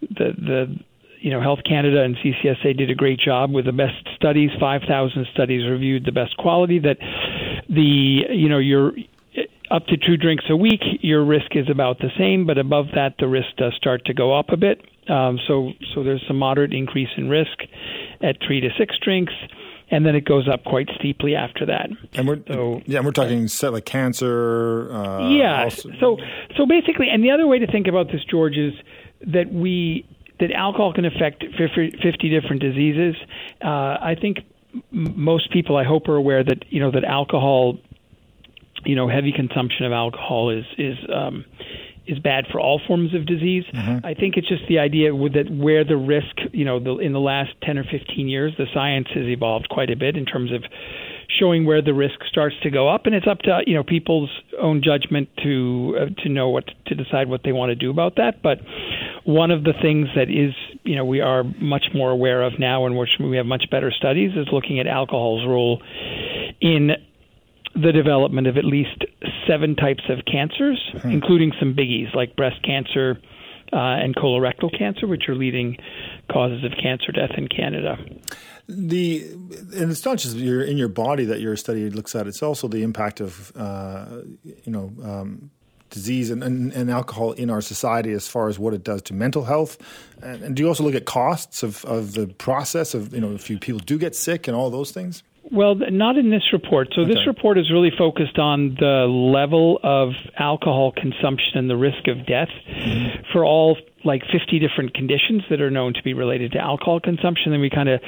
the the you know, Health Canada and CCSA did a great job with the best studies. Five thousand studies reviewed the best quality. That the you know your up to two drinks a week, your risk is about the same, but above that, the risk does start to go up a bit. Um, so so there's some moderate increase in risk at three to six drinks and then it goes up quite steeply after that. And we're so, yeah, we're talking set like cancer. Uh, yeah. Also. So so basically, and the other way to think about this, George, is that we that alcohol can affect 50 different diseases. Uh, I think most people, I hope, are aware that you know that alcohol you know, heavy consumption of alcohol is is um, is bad for all forms of disease. Mm-hmm. I think it's just the idea with that where the risk, you know, the, in the last 10 or 15 years, the science has evolved quite a bit in terms of showing where the risk starts to go up, and it's up to you know people's own judgment to uh, to know what to decide what they want to do about that. But one of the things that is you know we are much more aware of now, and which we have much better studies, is looking at alcohol's role in the development of at least seven types of cancers, Hmm. including some biggies like breast cancer uh, and colorectal cancer, which are leading causes of cancer death in Canada. The and it's not just your in your body that your study looks at; it's also the impact of uh, you know um, disease and, and, and alcohol in our society as far as what it does to mental health. And, and do you also look at costs of, of the process of you know if you, people do get sick and all those things? Well, not in this report. So this report is really focused on the level of alcohol consumption and the risk of death mm-hmm. for all like 50 different conditions that are known to be related to alcohol consumption. Then we kind of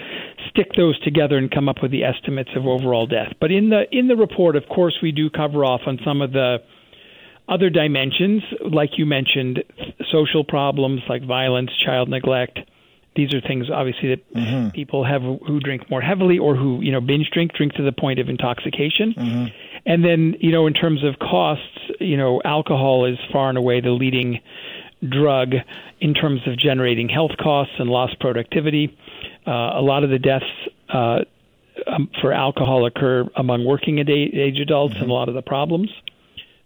stick those together and come up with the estimates of overall death. But in the in the report, of course, we do cover off on some of the other dimensions, like you mentioned, social problems like violence, child neglect. These are things obviously that people have who drink more heavily or who you know binge drink, drink to the point of intoxication. And then you know in terms of costs, you know alcohol is far and away the leading drug in terms of generating health costs and lost productivity. Uh, a lot of the deaths uh, um, for alcohol occur among working age age adults and a lot of the problems.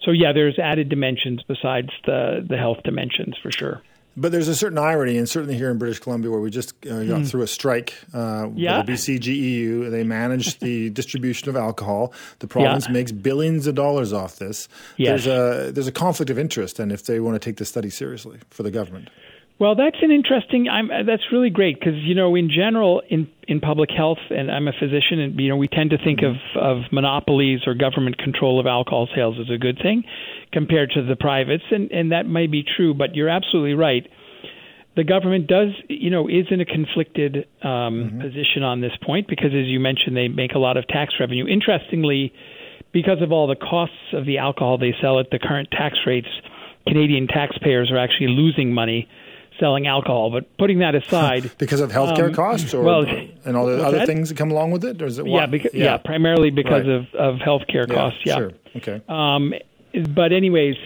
So yeah, there's added dimensions besides the the health dimensions for sure. But there's a certain irony, and certainly here in British Columbia, where we just uh, got Hmm. through a strike uh, Yeah. with the BCGEU. They manage the distribution of alcohol. The province Yeah. makes billions of dollars off this. Yes. There's a there's a conflict of interest, and if they want to take this study seriously for the government. Well, that's an interesting. I'm, that's really great because you know, in general, in in public health, and I'm a physician, and you know, we tend to think of of monopolies or government control of alcohol sales as a good thing compared to the privates, and and that may be true. But you're absolutely right. The government does, you know, is in a conflicted um, position on this point because, as you mentioned, they make a lot of tax revenue. Interestingly, because of all the costs of the alcohol they sell at the current tax rates, Canadian taxpayers are actually losing money selling alcohol. But putting that aside, because of healthcare um, costs, or well, and all the other that? things that come along with it, or is it? yeah, because, yeah. primarily because Right. of of healthcare Yeah, costs. Yeah, sure. Okay. Um, but anyways,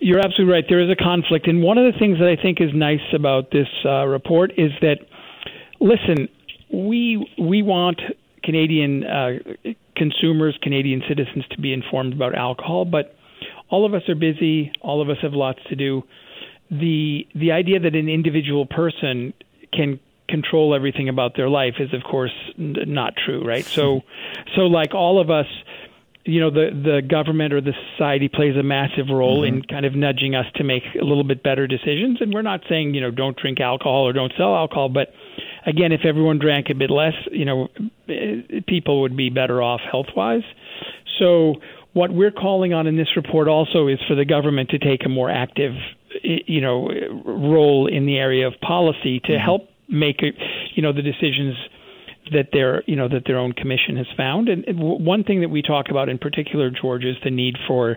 you're absolutely right. There is a conflict, and one of the things that I think is nice about this uh, report is that, listen, we we want Canadian uh, consumers, Canadian citizens, to be informed about alcohol, but all of us are busy. All of us have lots to do. The the idea that an individual person can control everything about their life is, of course, n- not true, right? So, so like all of us, you know, the the government or the society plays a massive role in kind of nudging us to make a little bit better decisions. And we're not saying, you know, don't drink alcohol or don't sell alcohol, but again, if everyone drank a bit less, you know, eh, people would be better off health wise. So, what we're calling on in this report also is for the government to take a more active, you know, role in the area of policy to mm-hmm. help make, you know, the decisions that their you know that their own commission has found. And, and one thing that we talk about in particular, George, is the need for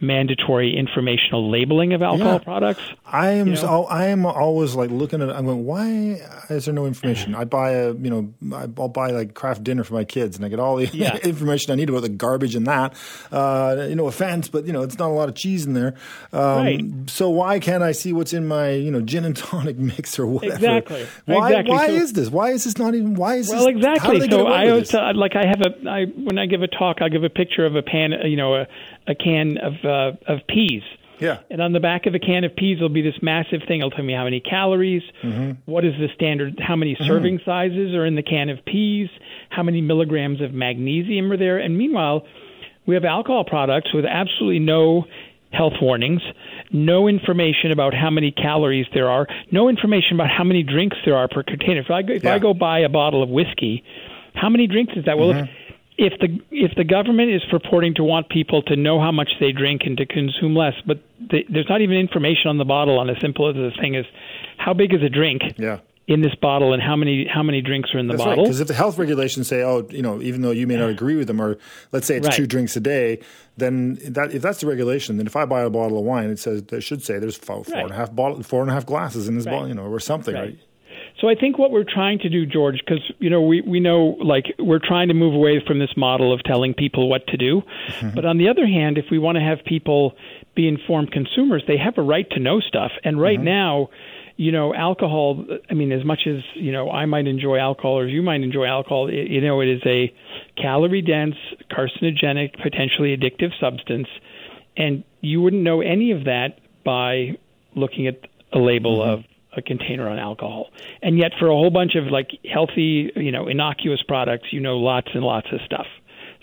mandatory informational labeling of alcohol Yeah. products. I am. You know? so- I am always like looking at. I'm going. Why is there no information? I buy a. You know. I- I'll buy like Kraft Dinner for my kids, and I get all the Yeah. information I need about the garbage in that. Uh, you know, offense, but you know, it's not a lot of cheese in there. Um, Right. So why can't I see what's in my you know gin and tonic mix or whatever? Exactly. Why? Exactly. Why So- is this? Why is this not even? Why is Well, this? Exactly. So I always like I have a I when I give a talk, I'll give a picture of a pan, you know, a, a can of uh, of peas. Yeah. And on the back of a can of peas will be this massive thing. It'll tell me how many calories, mm-hmm. what is the standard, how many mm-hmm. serving sizes are in the can of peas, how many milligrams of magnesium are there. And meanwhile, we have alcohol products with absolutely no health warnings, no information about how many calories there are, no information about how many drinks there are per container. If I go, if Yeah. I go buy a bottle of whiskey, how many drinks is that? Well, if mm-hmm. If the if the government is purporting to want people to know how much they drink and to consume less, but the, there's not even information on the bottle on as simple as a thing as how big is a drink. Yeah. in this bottle and how many how many drinks are in the That's bottle. Because if the health regulations say, oh, you know, even though you may not agree with them, or let's say it's Right. two drinks a day, then that if that's the regulation, then if I buy a bottle of wine, it says it should say there's four, four and a half bottle, four and a half glasses in this Right. bottle, you know, or something, right? So I think what we're trying to do, George, because you know we we know like we're trying to move away from this model of telling people what to do, mm-hmm. but on the other hand, if we want to have people be informed consumers, they have a right to know stuff. And right mm-hmm. now, you know, alcohol. I mean, as much as you know, I might enjoy alcohol or you might enjoy alcohol. It, you know, it is a calorie dense, carcinogenic, potentially addictive substance, and you wouldn't know any of that by looking at a label mm-hmm. of a container on alcohol. And yet for a whole bunch of like healthy, you know, innocuous products, you know lots and lots of stuff.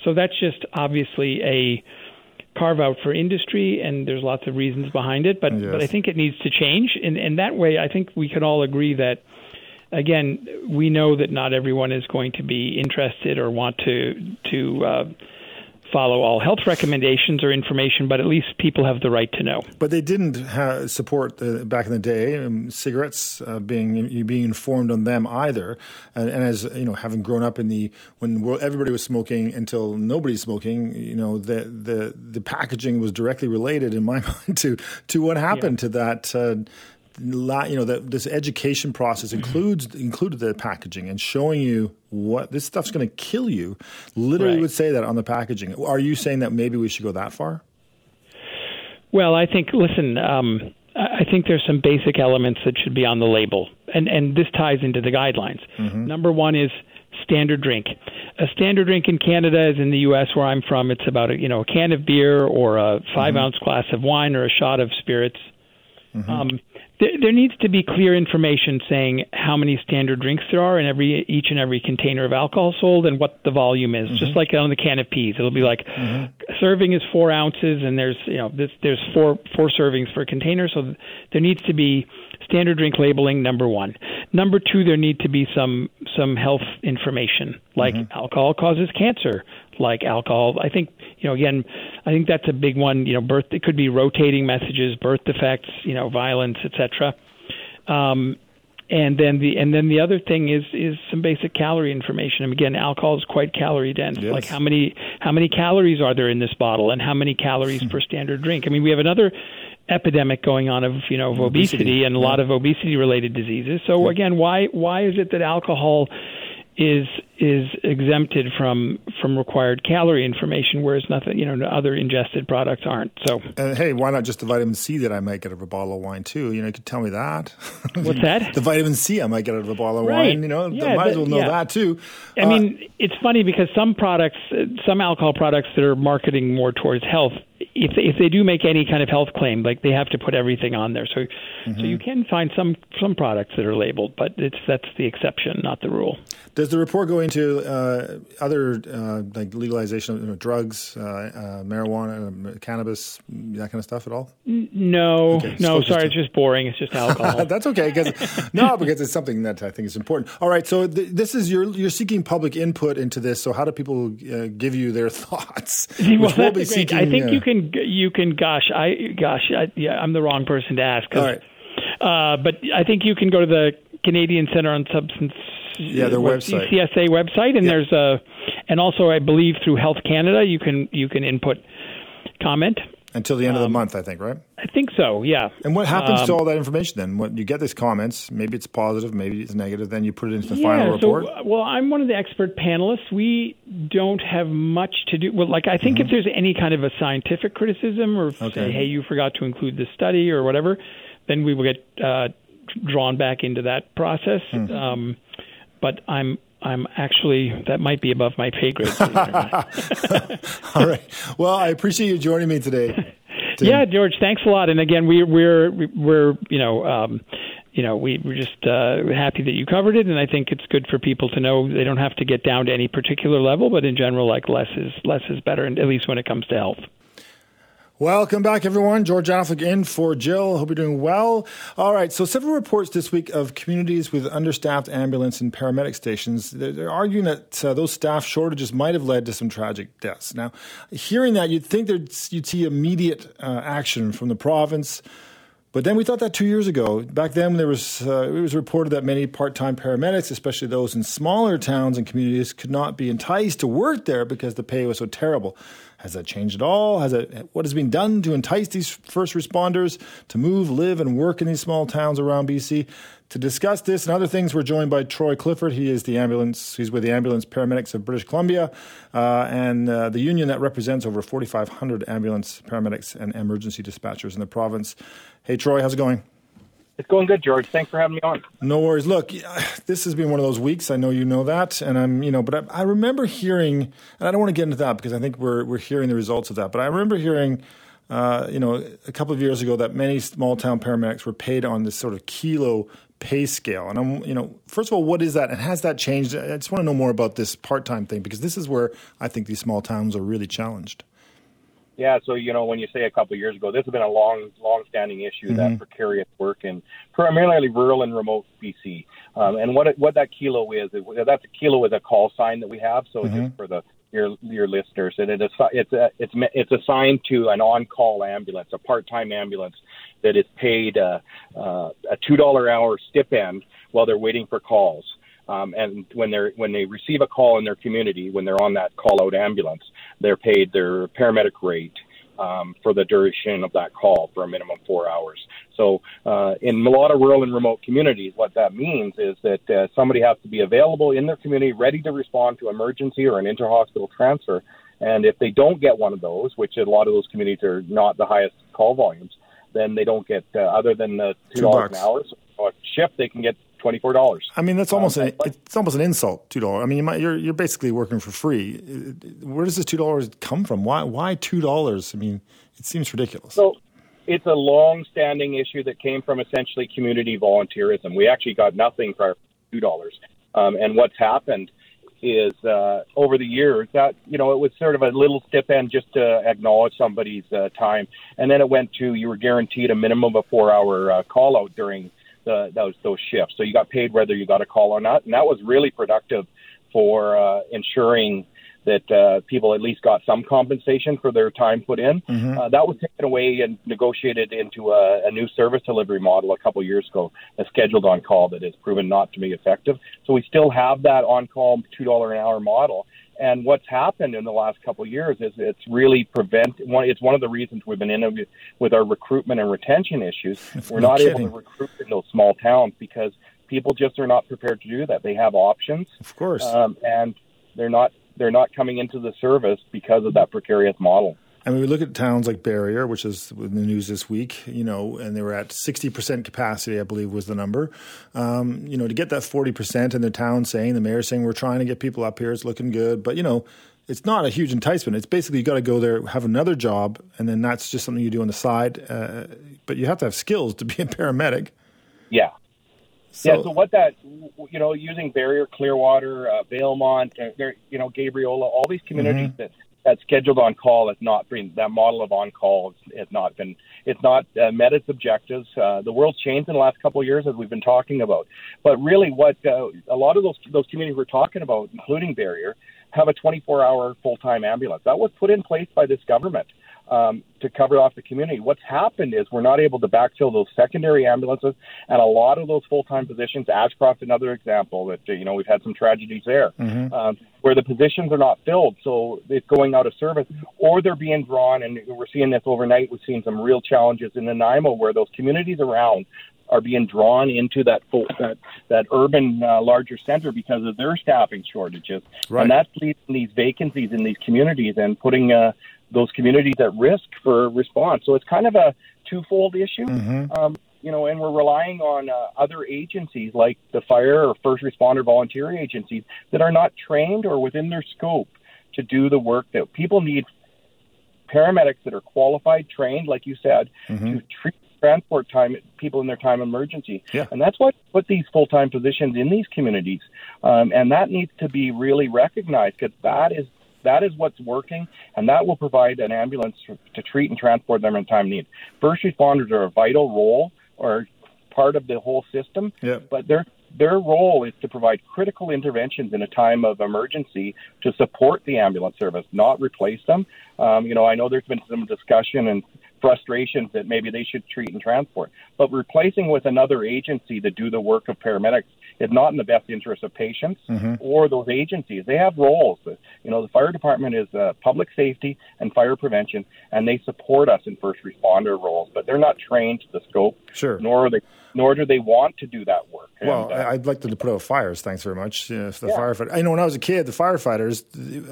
So that's just obviously a carve out for industry and there's lots of reasons behind it, but but I think it needs to change and and that way I think we can all agree that again, we know that not everyone is going to be interested or want to to uh, follow all health recommendations or information, but at least people have the right to know. But they didn't ha- support uh, back in the day um, cigarettes uh, being you being informed on them either. And, and as you know, having grown up in the when everybody was smoking until nobody's smoking, you know, the the the packaging was directly related in my mind to to what happened to that. Uh, you know that this education process includes included the packaging and showing you what this stuff's going to kill you. Literally Right. would say that on the packaging. Are you saying that maybe we should go that far? Well, I think listen, um, I think there's some basic elements that should be on the label, and and this ties into the guidelines. Number one is standard drink. A standard drink in Canada is in the U.S. where I'm from. It's about a you know a can of beer or a 5 ounce glass of wine or a shot of spirits. Um, there, there needs to be clear information saying how many standard drinks there are in every each and every container of alcohol sold and what the volume is. Just mm-hmm. like on the can of peas, it'll be like mm-hmm. serving is four ounces, and there's you know this, there's four four servings per container. So there needs to be standard drink labeling. Number one. Number two, there need to be some some health information like mm-hmm. alcohol causes cancer. Like alcohol, I think you know again, I think that's a big one. You know, birth it could be rotating messages, birth defects, you know, violence, etc. Um, and then the and then the other thing is is some basic calorie information. And again, alcohol is quite calorie dense. Yes. Like how many how many calories are there in this bottle, and how many calories per standard drink? I mean, we have another epidemic going on of you know of obesity, Obesity, and a lot of obesity related diseases. So again, why why is it that alcohol is is exempted from from required calorie information, whereas nothing you know other ingested products aren't? So And hey, why not just the vitamin C that I might get out of a bottle of wine too? You know, you could tell me that. What's that? the vitamin C I might get out of a bottle of Right. wine. You know, Yeah, might as well know yeah. that too. I Uh, mean, it's funny because some products, uh, some alcohol products that are marketing more towards health, if if they do make any kind of health claim, like they have to put everything on there. So, so you can find some some products that are labeled, but it's that's the exception, not the rule. Does the report go into uh, other uh, like legalization of you know, drugs, uh, uh, marijuana, um, cannabis, that kind of stuff at all? No, Okay, no, sorry, it's just boring. It's just alcohol. That's okay because no, because it's something that I think is important. All right, so th- this is you're you're seeking public input into this. So how do people uh, give you their thoughts? well, we'll that's be great. seeking, I think uh, you can you can. Gosh, I gosh, I, yeah, I'm the wrong person to ask. All right. Uh, but I think you can go to the Canadian Center on Substance. Yeah, their web- website. CCSA website, and there's a, and also I believe through Health Canada you can you can input comment. until the end of the month, I think, right? I think so. Yeah. And what happens to Um, all that information then? When you get these comments, maybe it's positive, maybe it's negative, then you put it into the yeah, final report. So, well, I'm one of the expert panelists. We don't have much to do. Well, like I think if there's any kind of a scientific criticism, or Mm-hmm. Okay. say, hey, you forgot to include this study or whatever, then we will get uh, drawn back into that process. Hmm. Um, but I'm I'm actually that might be above my pay grade. believe it or not. all right. Well, I appreciate you joining me today. Tim. Yeah, George, thanks a lot. And again, we, we're we're you know um, you know we we're just uh, happy that you covered it, and I think it's good for people to know they don't have to get down to any particular level, but in general, like less is less is better, and at least when it comes to health. Welcome back, everyone. George Affleck in for Jill. Hope you're doing well. All right. So, several reports this week of communities with understaffed ambulance and paramedic stations. They're, they're arguing that uh, those staff shortages might have led to some tragic deaths. Now, hearing that, you'd think you'd see immediate uh, action from the province. But then we thought that two years ago. Back then, there was uh, it was reported that many part-time paramedics, especially those in smaller towns and communities, could not be enticed to work there because the pay was so terrible. Has that changed at all? Has it? What has been done to entice these first responders to move, live, and work in these small towns around BC? To discuss this and other things, we're joined by Troy Clifford. He is the ambulance. He's with the Ambulance Paramedics of British Columbia, uh, and uh, the union that represents over 4,500 ambulance paramedics and emergency dispatchers in the province. Hey, Troy, how's it going? It's going good, George. Thanks for having me on. No worries. Look, this has been one of those weeks. I know you know that, and I'm, you know, but I, I remember hearing, and I don't want to get into that because I think we're we're hearing the results of that. But I remember hearing, uh, you know, a couple of years ago that many small town paramedics were paid on this sort of kilo pay scale. And I'm, you know, first of all, what is that, and has that changed? I just want to know more about this part time thing because this is where I think these small towns are really challenged. Yeah, so you know when you say a couple of years ago, this has been a long, long-standing issue mm-hmm. that precarious work in primarily rural and remote BC. Um, and what it, what that kilo is, that's a kilo is a call sign that we have. So mm-hmm. just for the your your listeners, and it is it's a, it's it's assigned to an on-call ambulance, a part-time ambulance that is paid uh, uh, a two dollar hour stipend while they're waiting for calls. Um, and when they're when they receive a call in their community, when they're on that call out ambulance, they're paid their paramedic rate um, for the duration of that call for a minimum four hours. So uh, in a lot of rural and remote communities, what that means is that uh, somebody has to be available in their community, ready to respond to emergency or an interhospital transfer. And if they don't get one of those, which a lot of those communities are not the highest call volumes, then they don't get uh, other than the two dollars an hour so a shift. They can get twenty four dollars. I mean, that's almost um, an, it's almost an insult. Two dollars. I mean, you might, you're you're basically working for free. Where does this two dollars come from? Why why two dollars? I mean, it seems ridiculous. So it's a long-standing issue that came from essentially community volunteerism. We actually got nothing for two dollars, um, and what's happened is uh, over the years that you know it was sort of a little stipend just to acknowledge somebody's uh, time, and then it went to you were guaranteed a minimum of a four hour uh, call out during the, those those shifts. So you got paid whether you got a call or not, and that was really productive for uh, ensuring that uh, people at least got some compensation for their time put in. Mm-hmm. Uh, that was taken away and negotiated into a, a new service delivery model a couple years ago, a scheduled on call that has proven not to be effective. So we still have that on call two dollar an hour model, and what's happened in the last couple of years is it's really prevent. One, it's one of the reasons we've been in with our recruitment and retention issues. We're no not kidding. able to recruit in those small towns because people just are not prepared to do that. They have options, of course, um, and they're not they're not coming into the service because of that precarious model. I mean, we look at towns like Barriere, which is in the news this week, you know, and they were at 60% capacity, I believe was the number. Um, you know, to get that 40% in the town saying, the mayor saying, we're trying to get people up here, it's looking good. But, you know, it's not a huge enticement. It's basically you got to go there, have another job, and then that's just something you do on the side. Uh, but you have to have skills to be a paramedic. Yeah. So, yeah. So what that, you know, using Barriere, Clearwater, uh, Valemount, uh, you know, Gabriola, all these communities mm-hmm. that that scheduled on call has not been that model of on call has not been it's not uh, met its objectives. Uh, the world's changed in the last couple of years as we've been talking about. But really, what uh, a lot of those those communities we're talking about, including Barriere, have a 24-hour full-time ambulance that was put in place by this government um, to cover off the community. What's happened is we're not able to backfill those secondary ambulances, and a lot of those full-time positions. Ashcroft, another example that you know we've had some tragedies there, mm-hmm. um, where the positions are not filled, so it's going out of service, or they're being drawn. And we're seeing this overnight. We've seen some real challenges in Nanaimo where those communities around are being drawn into that full, that that urban uh, larger center because of their staffing shortages, right. and that's leading these vacancies in these communities and putting uh, those communities at risk for response. So it's kind of a twofold issue. Mm-hmm. Um, you know, and we're relying on uh, other agencies like the fire or first responder volunteer agencies that are not trained or within their scope to do the work that people need. Paramedics that are qualified, trained, like you said, mm-hmm. to treat transport time people in their time of emergency. Yeah. And that's what put these full time positions in these communities. Um, and that needs to be really recognized because that is that is what's working, and that will provide an ambulance to treat and transport them in time of need. First responders are a vital role or part of the whole system, yep. but their their role is to provide critical interventions in a time of emergency to support the ambulance service, not replace them. Um, you know, I know there's been some discussion and frustrations that maybe they should treat and transport. But replacing with another agency to do the work of paramedics is not in the best interest of patients Mm-hmm. or those agencies. They have roles. You know, the fire department is uh, public safety and fire prevention, and they support us in first responder roles. But they're not trained to the scope, Sure. nor are they, nor do they want to do that work. Well, And, uh, I'd like them to put out fires. Thanks very much. You know, the Yeah. firefighter. I know when I was a kid, the firefighters.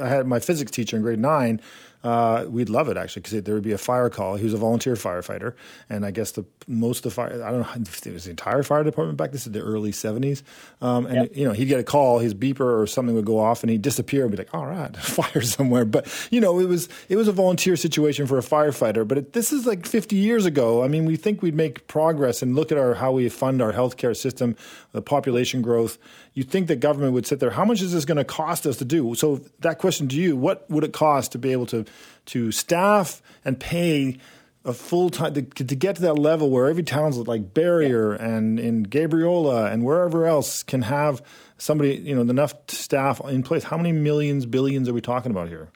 I had my physics teacher in grade nine. Uh, we'd love it actually because there would be a fire call. He was a volunteer firefighter, and I guess the most of the fire. I don't know if it was the entire fire department back. This is the early seventies, um, and you know he'd get a call, his beeper or something would go off, and he'd disappear and be like, "All right, fire somewhere." But you know, it was it was a volunteer situation for a firefighter. But it, this is like fifty years ago. I mean, we think we'd make progress and look at our how we fund our healthcare system, the population growth. You think the government would sit there? How much is this going to cost us to do? So that question to you: What would it cost to be able to to staff and pay? a full time to, to get to that level where every town's like Barriere and in Gabriola and wherever else can have somebody you know enough staff in place. How many millions, billions are we talking about here?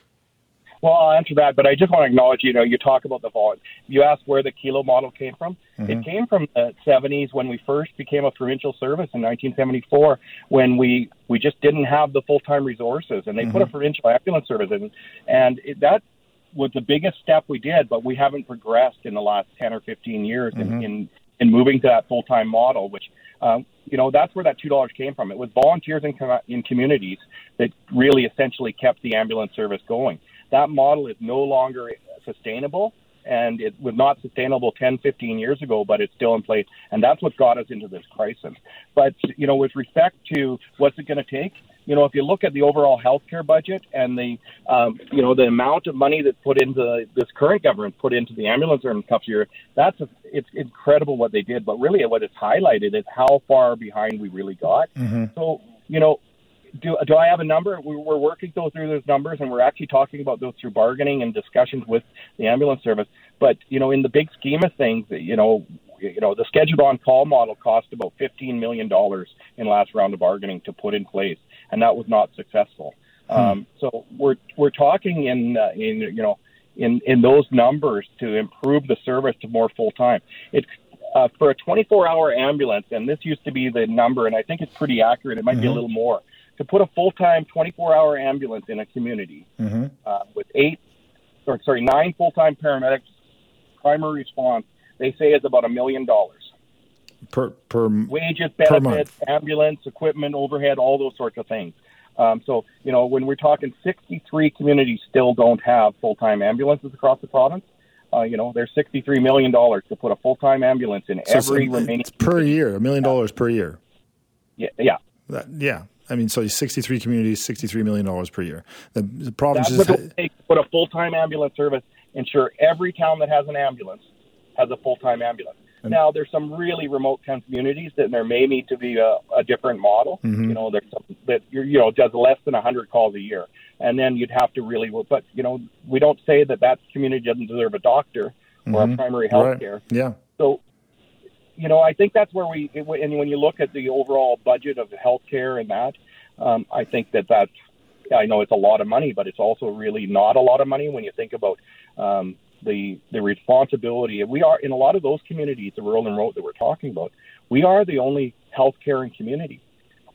Well, I'll answer that, but I just want to acknowledge, you know, you talk about the volume. You asked where the kilo model came from. Mm-hmm. It came from the 70s when we first became a provincial service in 1974, when we we just didn't have the full time resources, and they put a mm-hmm. provincial ambulance service in, and it, that was the biggest step we did. But we haven't progressed in the last 10 or 15 years in, mm-hmm. in in moving to that full time model, which. Um, you know that's where that two dollars came from. It was volunteers in, com- in communities that really essentially kept the ambulance service going that model is no longer sustainable and it was not sustainable 10 15 years ago but it's still in place and that's what got us into this crisis. But you know with respect to what's it going to take you know if you look at the overall healthcare budget and the um, you know the amount of money that's put into this current government put into the ambulance in a couple years that's a, it's incredible what they did. But really what it's highlighted is how far behind we really got. So you know do, do I have a number? We- We're working those through those numbers, and we're actually talking about those through bargaining and discussions with the ambulance service. But you know, in the big scheme of things, you know, you know, the scheduled on call model cost about fifteen million dollars in last round of bargaining to put in place, and that was not successful. Um, so we're we're talking in uh, in you know in in those numbers to improve the service to more full time. It's uh, for a 24 hour ambulance, and this used to be the number, and I think it's pretty accurate. It might be a little more. To put a full time 24 hour ambulance in a community uh, with eight, or sorry, nine full time paramedics, primary response, they say is about a million dollars. Per per Wages, Per benefits, ambulance, equipment, overhead, all those sorts of things. Um, so, you know, when we're talking 63 communities still don't have full time ambulances across the province, uh, you know, there's $63 million to put a full time ambulance in So it's- every it's remaining. per year, a million dollars per year. Yeah, yeah. That, yeah. I mean, so 63 communities, $63 million per year. The, the province is. would take to put a full time ambulance service, ensure every town that has an ambulance has a full time ambulance. Now, there's some really remote town communities that there may need to be a, a different model. Mm-hmm. You know, there's some that you're, you know does less than 100 calls a year, and then you'd have to really. But you know, we don't say that that community doesn't deserve a doctor or a primary health Mm-hmm. Right. care. Yeah. So, you know, I think that's where we, and when you look at the overall budget of healthcare and that, um, I think that that's, I know it's a lot of money, but it's also really not a lot of money when you think about um, the the responsibility. We are in a lot of those communities, the rural and remote that we're talking about. We are the only healthcare community.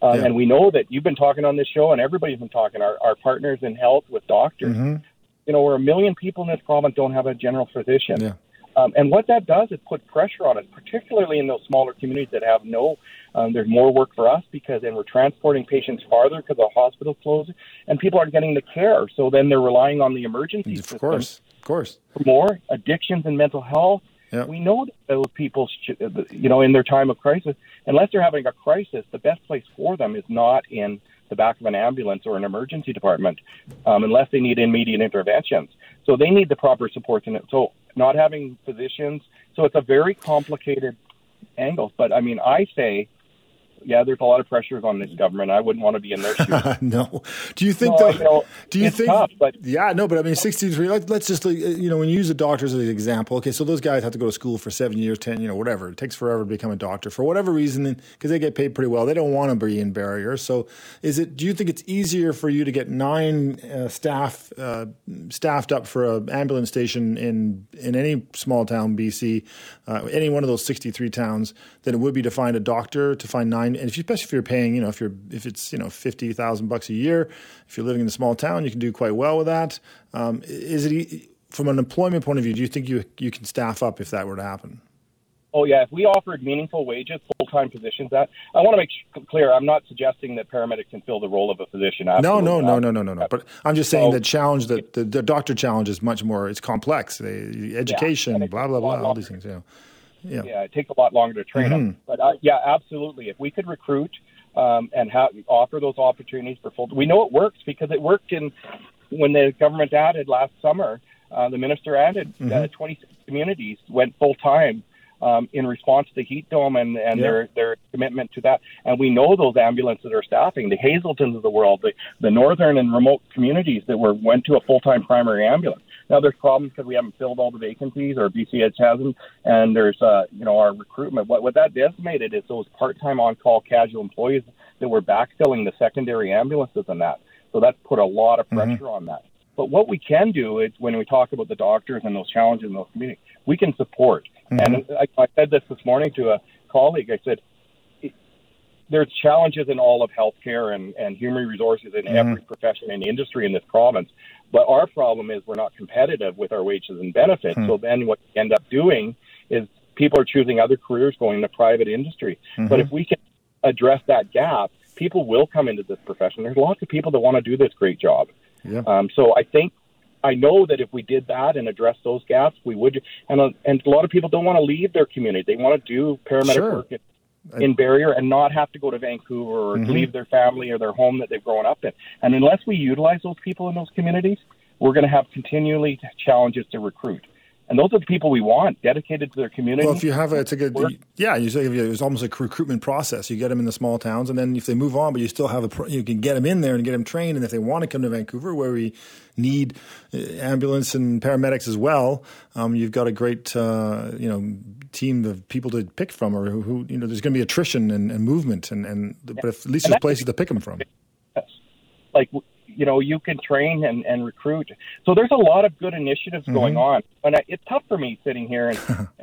Um, Yeah. And we know that you've been talking on this show, and everybody's been talking. Our, our partners in health with doctors, Mhm. you know, where a million people in this province don't have a general physician. Yeah. Um, and what that does is put pressure on us, particularly in those smaller communities that have no. Um, there's more work for us because then we're transporting patients farther because the hospital closed, and people aren't getting the care. So then they're relying on the emergency Of system course. Of course. for more addictions and mental health. Yeah. We know that those people, you know, in their time of crisis, unless they're having a crisis, the best place for them is not in the back of an ambulance or an emergency department, um, unless they need immediate interventions. So they need the proper supports in it. So not having physicians, so it's a very complicated angle. But I mean, I say yeah, there's a lot of pressures on this government. I wouldn't want to be in their shoes. no. Do you think? No, though, you know, do you think? tough, but yeah, no. But I mean, sixty-three. Let, let's just you know, when you use the doctors as an example. Okay, so those guys have to go to school for seven years, ten, you know, whatever. It takes forever to become a doctor for whatever reason, because they get paid pretty well. They don't want to be in Barriere. So, is it? Do you think it's easier for you to get nine uh, staff uh, staffed up for an ambulance station in in any small town, BC, uh, any one of those sixty-three towns, than it would be to find a doctor to find nine? And if you, especially if you're paying, you know, if you're if it's you know fifty thousand bucks a year, if you're living in a small town, you can do quite well with that. Um, is it from an employment point of view? Do you think you you can staff up if that were to happen? Oh yeah, if we offered meaningful wages, full-time positions, that I want to make clear. I'm not suggesting that paramedics can fill the role of a physician. No, Absolutely no, no, not. no, no, no, no. But I'm just saying So- the challenge that the, the doctor challenge is much more. It's complex. The education, it blah blah blah, all these things. Yeah, yeah. yeah, it takes a lot longer to train them. But uh, yeah, absolutely. If we could recruit um, and ha- offer those opportunities for full, we know it works because it worked in when the government added last summer. Uh, the minister added uh, Mhm. 26 communities went full time um, in response to the heat dome and, and Yeah. their their commitment to that. And we know those ambulances are staffing the Hazeltons of the world, the, the northern and remote communities that were went to a full time primary ambulance. Now there's problems because we haven't filled all the vacancies, or BCH hasn't, and there's uh, you know our recruitment. What what that decimated is those part time on call casual employees that were backfilling the secondary ambulances and that. So that's put a lot of mm-hmm. pressure on that. But what we can do is when we talk about the doctors and those challenges in those communities, we can support. Mm-hmm. And I, I said this this morning to a colleague. I said, there's challenges in all of healthcare and, and human resources in mm-hmm. every profession and industry in this province. But our problem is we're not competitive with our wages and benefits. Hmm. So then what we end up doing is people are choosing other careers going into private industry. But Mhm. if we can address that gap, people will come into this profession. There's lots of people that want to do this great job. Yeah. Um, so I think I know that if we did that and addressed those gaps, we would. And uh, and a lot of people don't want to leave their community. They want to do paramedic Sure. work in, in Barriere and not have to go to Vancouver or Mhm. leave their family or their home that they've grown up in. And unless we utilize those people in those communities, we're going to have continually challenges to recruit. And those are the people we want, dedicated to their community. Well, if you have a, it's a good, yeah, you say it's almost like a recruitment process. You get them in the small towns, and then if they move on, but you still have a, you can get them in there and get them trained. And if they want to come to Vancouver, where we need uh, ambulance and paramedics as well, um, you've got a great, uh, you know, team of people to pick from, or who, who you know, there's going to be attrition and, and movement, and, and but if, at least And there's places to pick them from. like you know you can train and, and recruit. So there's a lot of good initiatives going Mhm. on. And I, it's tough for me sitting here and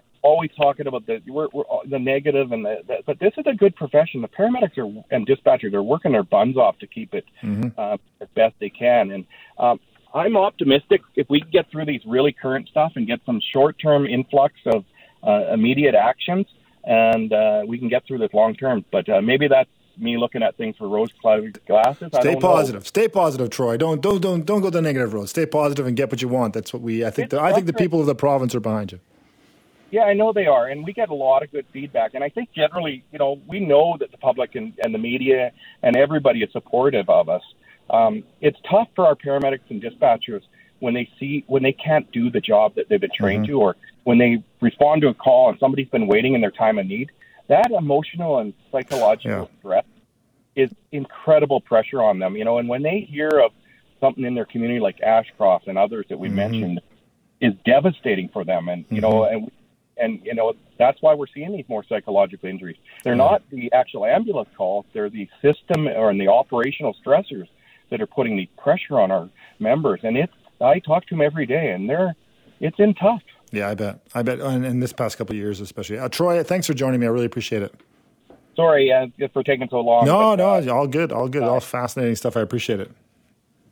always talking about the we're, we're, the negative and the, the but this is a good profession. The paramedics are and dispatchers are working their buns off to keep it uh, as best they can. And um, i'm optimistic if we can get through these really current stuff and get some short-term influx of uh, immediate actions and uh, we can get through this long term but uh, maybe that's me looking at things through rose-colored glasses. Stay don't know. positive. Stay positive, Troy. Don't don't don't don't go the negative road. Stay positive and get what you want. That's what we. I think. The, I think the people of the province are behind you. Yeah, I know they are, and we get a lot of good feedback. And I think generally, you know, we know that the public and, and the media and everybody is supportive of us. Um, it's tough for our paramedics and dispatchers when they see when they can't do the job that they've been trained Mm-hmm. to, or when they respond to a call and somebody's been waiting in their time of need. That emotional and psychological stress is incredible pressure on them. You know, and when they hear of something in their community like Ashcroft and others that we Mm-hmm. mentioned, is devastating for them. And you know, and and you know that's why we're seeing these more psychological injuries. They're not the actual ambulance calls; they're the system or the operational stressors that are putting the pressure on our members. And it's I talk to them every day, and they're it's in tough. Yeah, I bet. I bet. And in this past couple of years, especially. Uh, Troy, thanks for joining me. I really appreciate it. Sorry uh, for taking so long. No, but, no, all good, all good, all fascinating stuff. I appreciate it.